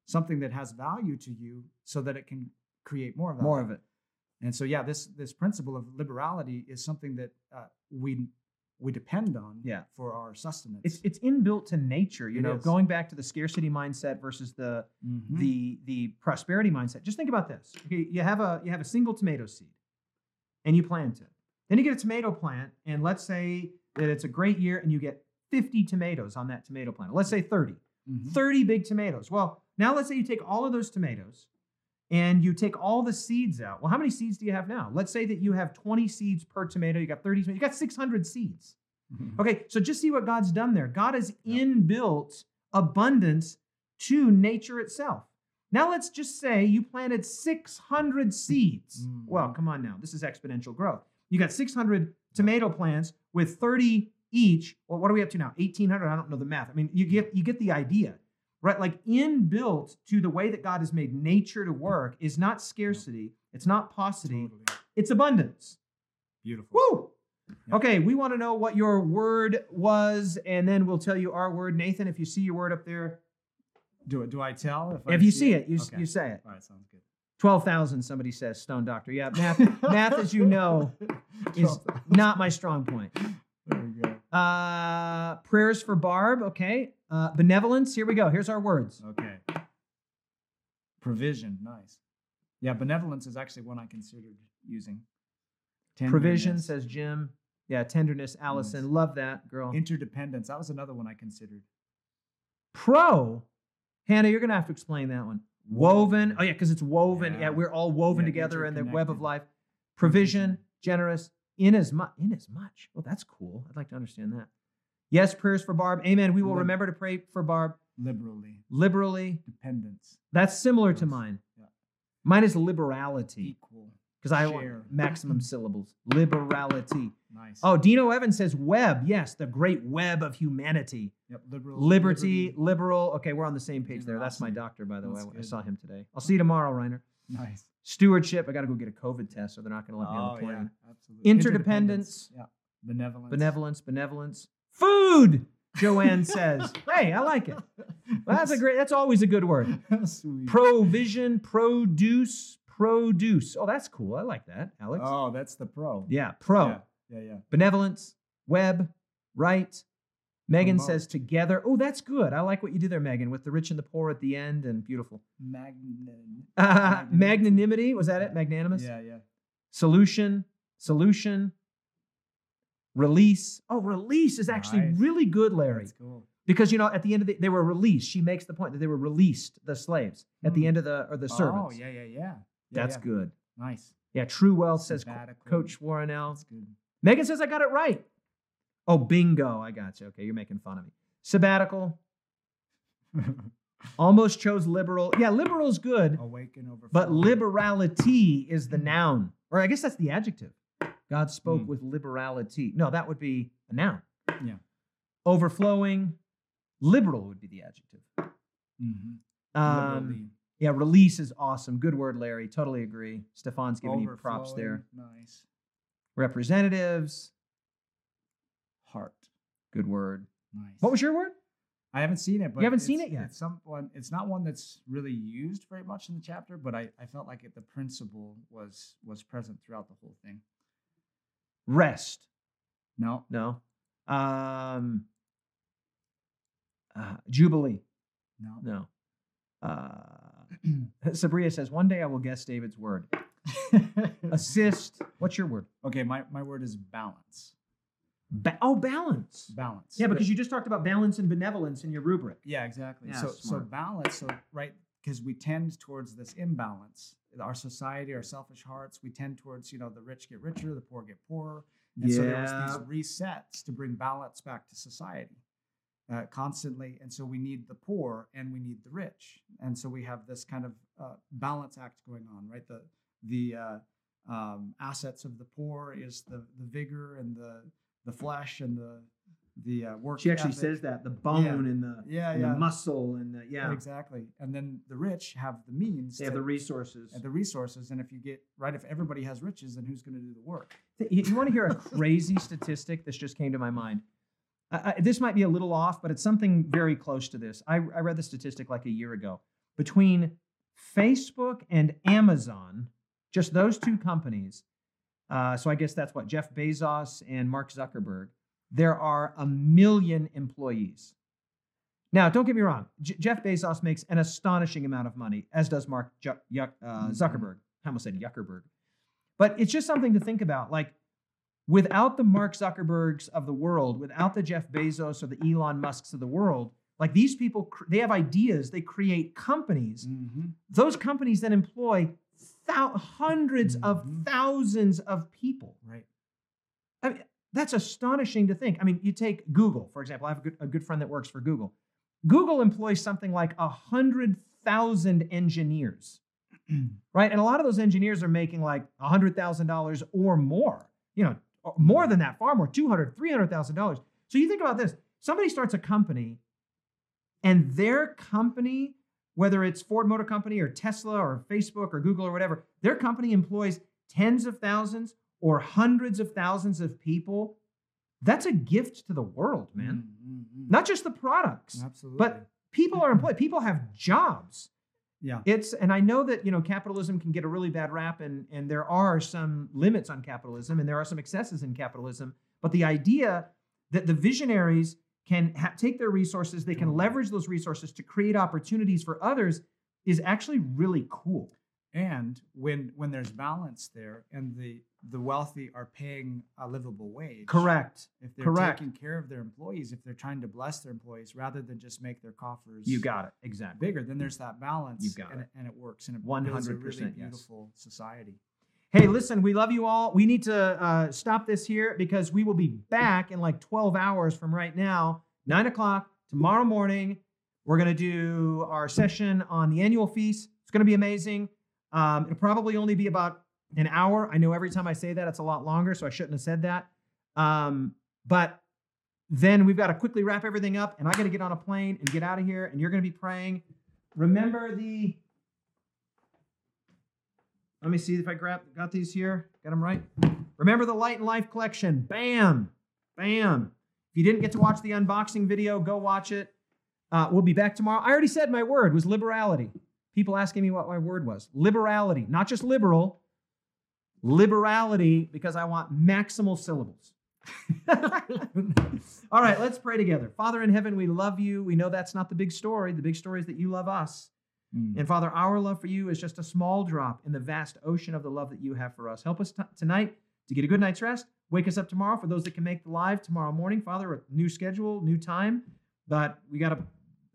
something that has value to you so that it can create more value. More of it. And so, yeah, this this principle of liberality is something that uh, we we depend on Yeah. for our sustenance. It's it's inbuilt to nature, you It know, is. going back to the scarcity mindset versus the Mhm. the the prosperity mindset. Just think about this. Okay, you have a you have a single tomato seed and you plant it. Then you get a tomato plant, and let's say that it's a great year and you get 50 tomatoes on that tomato plant. Let's say 30. Mhm. 30 big tomatoes. Well, now let's say you take all of those tomatoes and you take all the seeds out. Well, how many seeds do you have now? Let's say that you have 20 seeds per tomato. You got 30 tomatoes. You got 600 seeds. Mhm. Okay, so just see what God's done there. God has inbuilt abundance to nature itself. Now let's just say you planted 600 seeds. Mhm. Well, come on now. This is exponential growth. You got 600 tomato plants with 30 each. Well, what are we up to now? 1800. I don't know the math. I mean, you get you get the idea. Right? Like inbuilt to the way that God has made nature to work is not scarcity, it's not paucity, Totally. it's abundance. Beautiful. Woo! Yeah. Okay, we want to know what your word was, and then we'll tell you our word. Nathan, if you see your word up there, Do it. Do I tell if, I if you see it, you, Okay. you say it. All right. Sounds good. 12,000, somebody says, Stone Doctor. Yeah, math, math as you know, is not my strong point. There we go. Uh, prayers for Barb, okay. Uh, benevolence, here we go. Here's our words. Okay. Provision. Nice. Yeah, benevolence is actually one I considered using. Provision, says Jim. Yeah, tenderness, Allison. Nice. Love that, girl. Interdependence. That was another one I considered. Pro, Hannah, you're going to have to explain that one. Woven. Oh, yeah, because it's woven. Yeah. Yeah. we're all woven Yeah, together in the web of life. Provision, generous, in as much. In as much. Well, that's cool. I'd like to understand that. Yes, prayers for Barb. Amen. We will Lib- remember to pray for Barb Liberally. liberally. Dependence. That's similar to mine. Yeah. Mine is liberality Equal. because I want maximum syllables. Liberality. Nice. Oh, Dino Evans says web. Yes, the great web of humanity. Yep. Liberal. Liberty, liberal. Okay, we're on the same page there. That's my doctor, by the way. That's I saw him today. I'll see you tomorrow, Reiner. Nice. Stewardship. I got to go get a COVID test, so they're not going to let me on the Oh, yeah. plane. Absolutely. Interdependence. Yeah. Benevolence. Benevolence, benevolence. Food. Joanne says. Hey, I like it. Well, that's a great. That's always a good word. Sweet. Provision, produce, produce. Oh, that's cool. I like that, Alex. Oh, that's the pro. Yeah, pro. Yeah. Yeah. yeah. Benevolence, web, right. Megan Promote. says together. Oh, that's good. I like what you do there, Megan, with the rich and the poor at the end and beautiful. Magnan. Uh, magnanimity. Was that it? Magnanimous? Yeah. Yeah. Solution, solution, release. Oh, release is actually Nice. really good, Larry. That's cool. Because you know, at the end of the they were released. She makes the point that they were released, the slaves, at the Hmm. end of the or the servants. Oh, yeah. Yeah. Yeah. yeah That's yeah. good. Nice. Yeah, True Wealth says. Coach Warrenell. That's good. Megan says I got it right. Oh, bingo. I got you. Okay, you're making fun of me. Sabbatical. Almost chose liberal. Yeah, liberal is good, Awaken over. but liberality is the noun. Or I guess that's the adjective. God spoke Hmm. with liberality. No, that would be a noun. Yeah. Overflowing. Liberal would be the adjective. Mm-hmm. Um, yeah, release is awesome. Good word, Larry. Totally agree. Stefan's giving you props there. Nice. Representatives. Heart. Good word. Nice. What was your word? I haven't seen it, but you haven't seen it yet? It's someone. It's not one that's really used very much in the chapter, but I, I felt like it, the principle was was present throughout the whole thing. Rest. No, No. Um, uh, Jubilee. no. No. Uh, Sabria says, one day I will guess David's word. Assist. What's your word? okay, my, my word is balance. Ba- oh, balance. Balance. Yeah, because you just talked about balance and benevolence in your rubric. Yeah, exactly. Yeah, so so balance. So right, because we tend towards this imbalance. Our society, our selfish hearts, we tend towards you know the rich get richer, the poor get poorer, and so there was these resets to bring balance back to society uh, constantly. And so we need the poor and we need the rich, and so we have this kind of uh, balance act going on, right? The the uh, um, assets of the poor is the the vigor and the the flesh and the the uh, work. She actually ethic. says that the bone Yeah. and the Yeah, and yeah. the muscle and the yeah Exactly. And then the rich have the means. they have the resources. and the resources. And if you get right, if everybody has riches, then who's going to do the work? You, want to hear a crazy statistic? This just came to my mind. I, I, this might be a little off, but it's something very close to this. I, I read the statistic like a year ago. Between Facebook and Amazon, just those two companies, uh, so I guess that's what Jeff Bezos and Mark Zuckerberg, there are a million employees. Now, don't get me wrong. J- Jeff Bezos makes an astonishing amount of money, as does Mark Yuck- uh, Mhm. Zuckerberg. I almost said Zuckerberg. But it's just something to think about. Like, without the Mark Zuckerbergs of the world, without the Jeff Bezos or the Elon Musks of the world, like these people, they have ideas, they create companies. Mm-hmm. Those companies then employ thou- 100s of thousands of people. Right. That's astonishing to think. I mean, you take Google, for example. I have a good, a good friend that works for Google. Google employs something like 100,000 engineers, right? And a lot of those engineers are making like $100,000 or more, you know, more than that, far more, $200,000, $300,000. So you think about this somebody starts a company and their company, whether it's Ford Motor Company or Tesla or Facebook or Google or whatever, their company employs tens of thousands or hundreds of thousands of people. That's a gift to the world, man. Mm, mm, mm. Not just the products, absolutely. but people are employed. People have jobs. yeah, It's and I know that you know capitalism can get a really bad rap, and and there are some limits on capitalism, and there are some excesses in capitalism. But the idea that the visionaries can ha- take their resources, they can leverage those resources to create opportunities for others, is actually really cool. And when when there's balance there, and the the wealthy are paying a livable wage. Correct. If they're Correct. taking care of their employees, if they're trying to bless their employees rather than just make their coffers You got it exactly. bigger, then there's that balance. You got and it. and it works, and it builds a 100%, really yes. beautiful society. Hey, listen, we love you all. We need to uh, stop this here because we will be back in like 12 hours from right now, nine o'clock tomorrow morning. We're going to do our session on the annual feast. It's going to be amazing. Um, it'll probably only be about an hour. I know every time I say that, it's a lot longer, so I shouldn't have said that. Um, but then we've got to quickly wrap everything up, and I got to get on a plane and get out of here, and you're going to be praying. Remember the let me see if I grab got these here. Got them right. Remember the Light and Life collection. Bam, bam. If you didn't get to watch the unboxing video, go watch it. Uh, we'll be back tomorrow. I already said my word was liberality. People asking me what my word was. Liberality, not just liberal. Liberality, because I want maximal syllables. All right, let's pray together. Father in heaven, we love you. We know that's not the big story. The big story is that you love us. Mm. And Father, our love for you is just a small drop in the vast ocean of the love that you have for us. Help us t- tonight to get a good night's rest. Wake us up tomorrow for those that can make the live tomorrow morning. Father, a new schedule, new time. But we got a,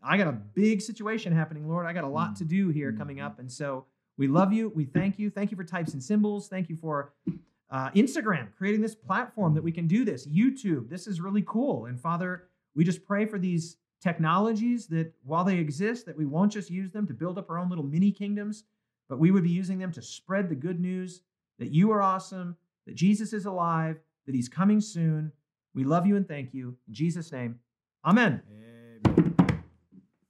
I got a big situation happening, Lord. I got a lot to do here coming up. And so we love you. We thank you. Thank you for types and symbols. Thank you for uh, Instagram, creating this platform that we can do this. YouTube, this is really cool. And Father, we just pray for these technologies that while they exist, that we won't just use them to build up our own little mini kingdoms, but we would be using them to spread the good news that you are awesome, that Jesus is alive, that he's coming soon. We love you and thank you. In Jesus' name, amen. Amen.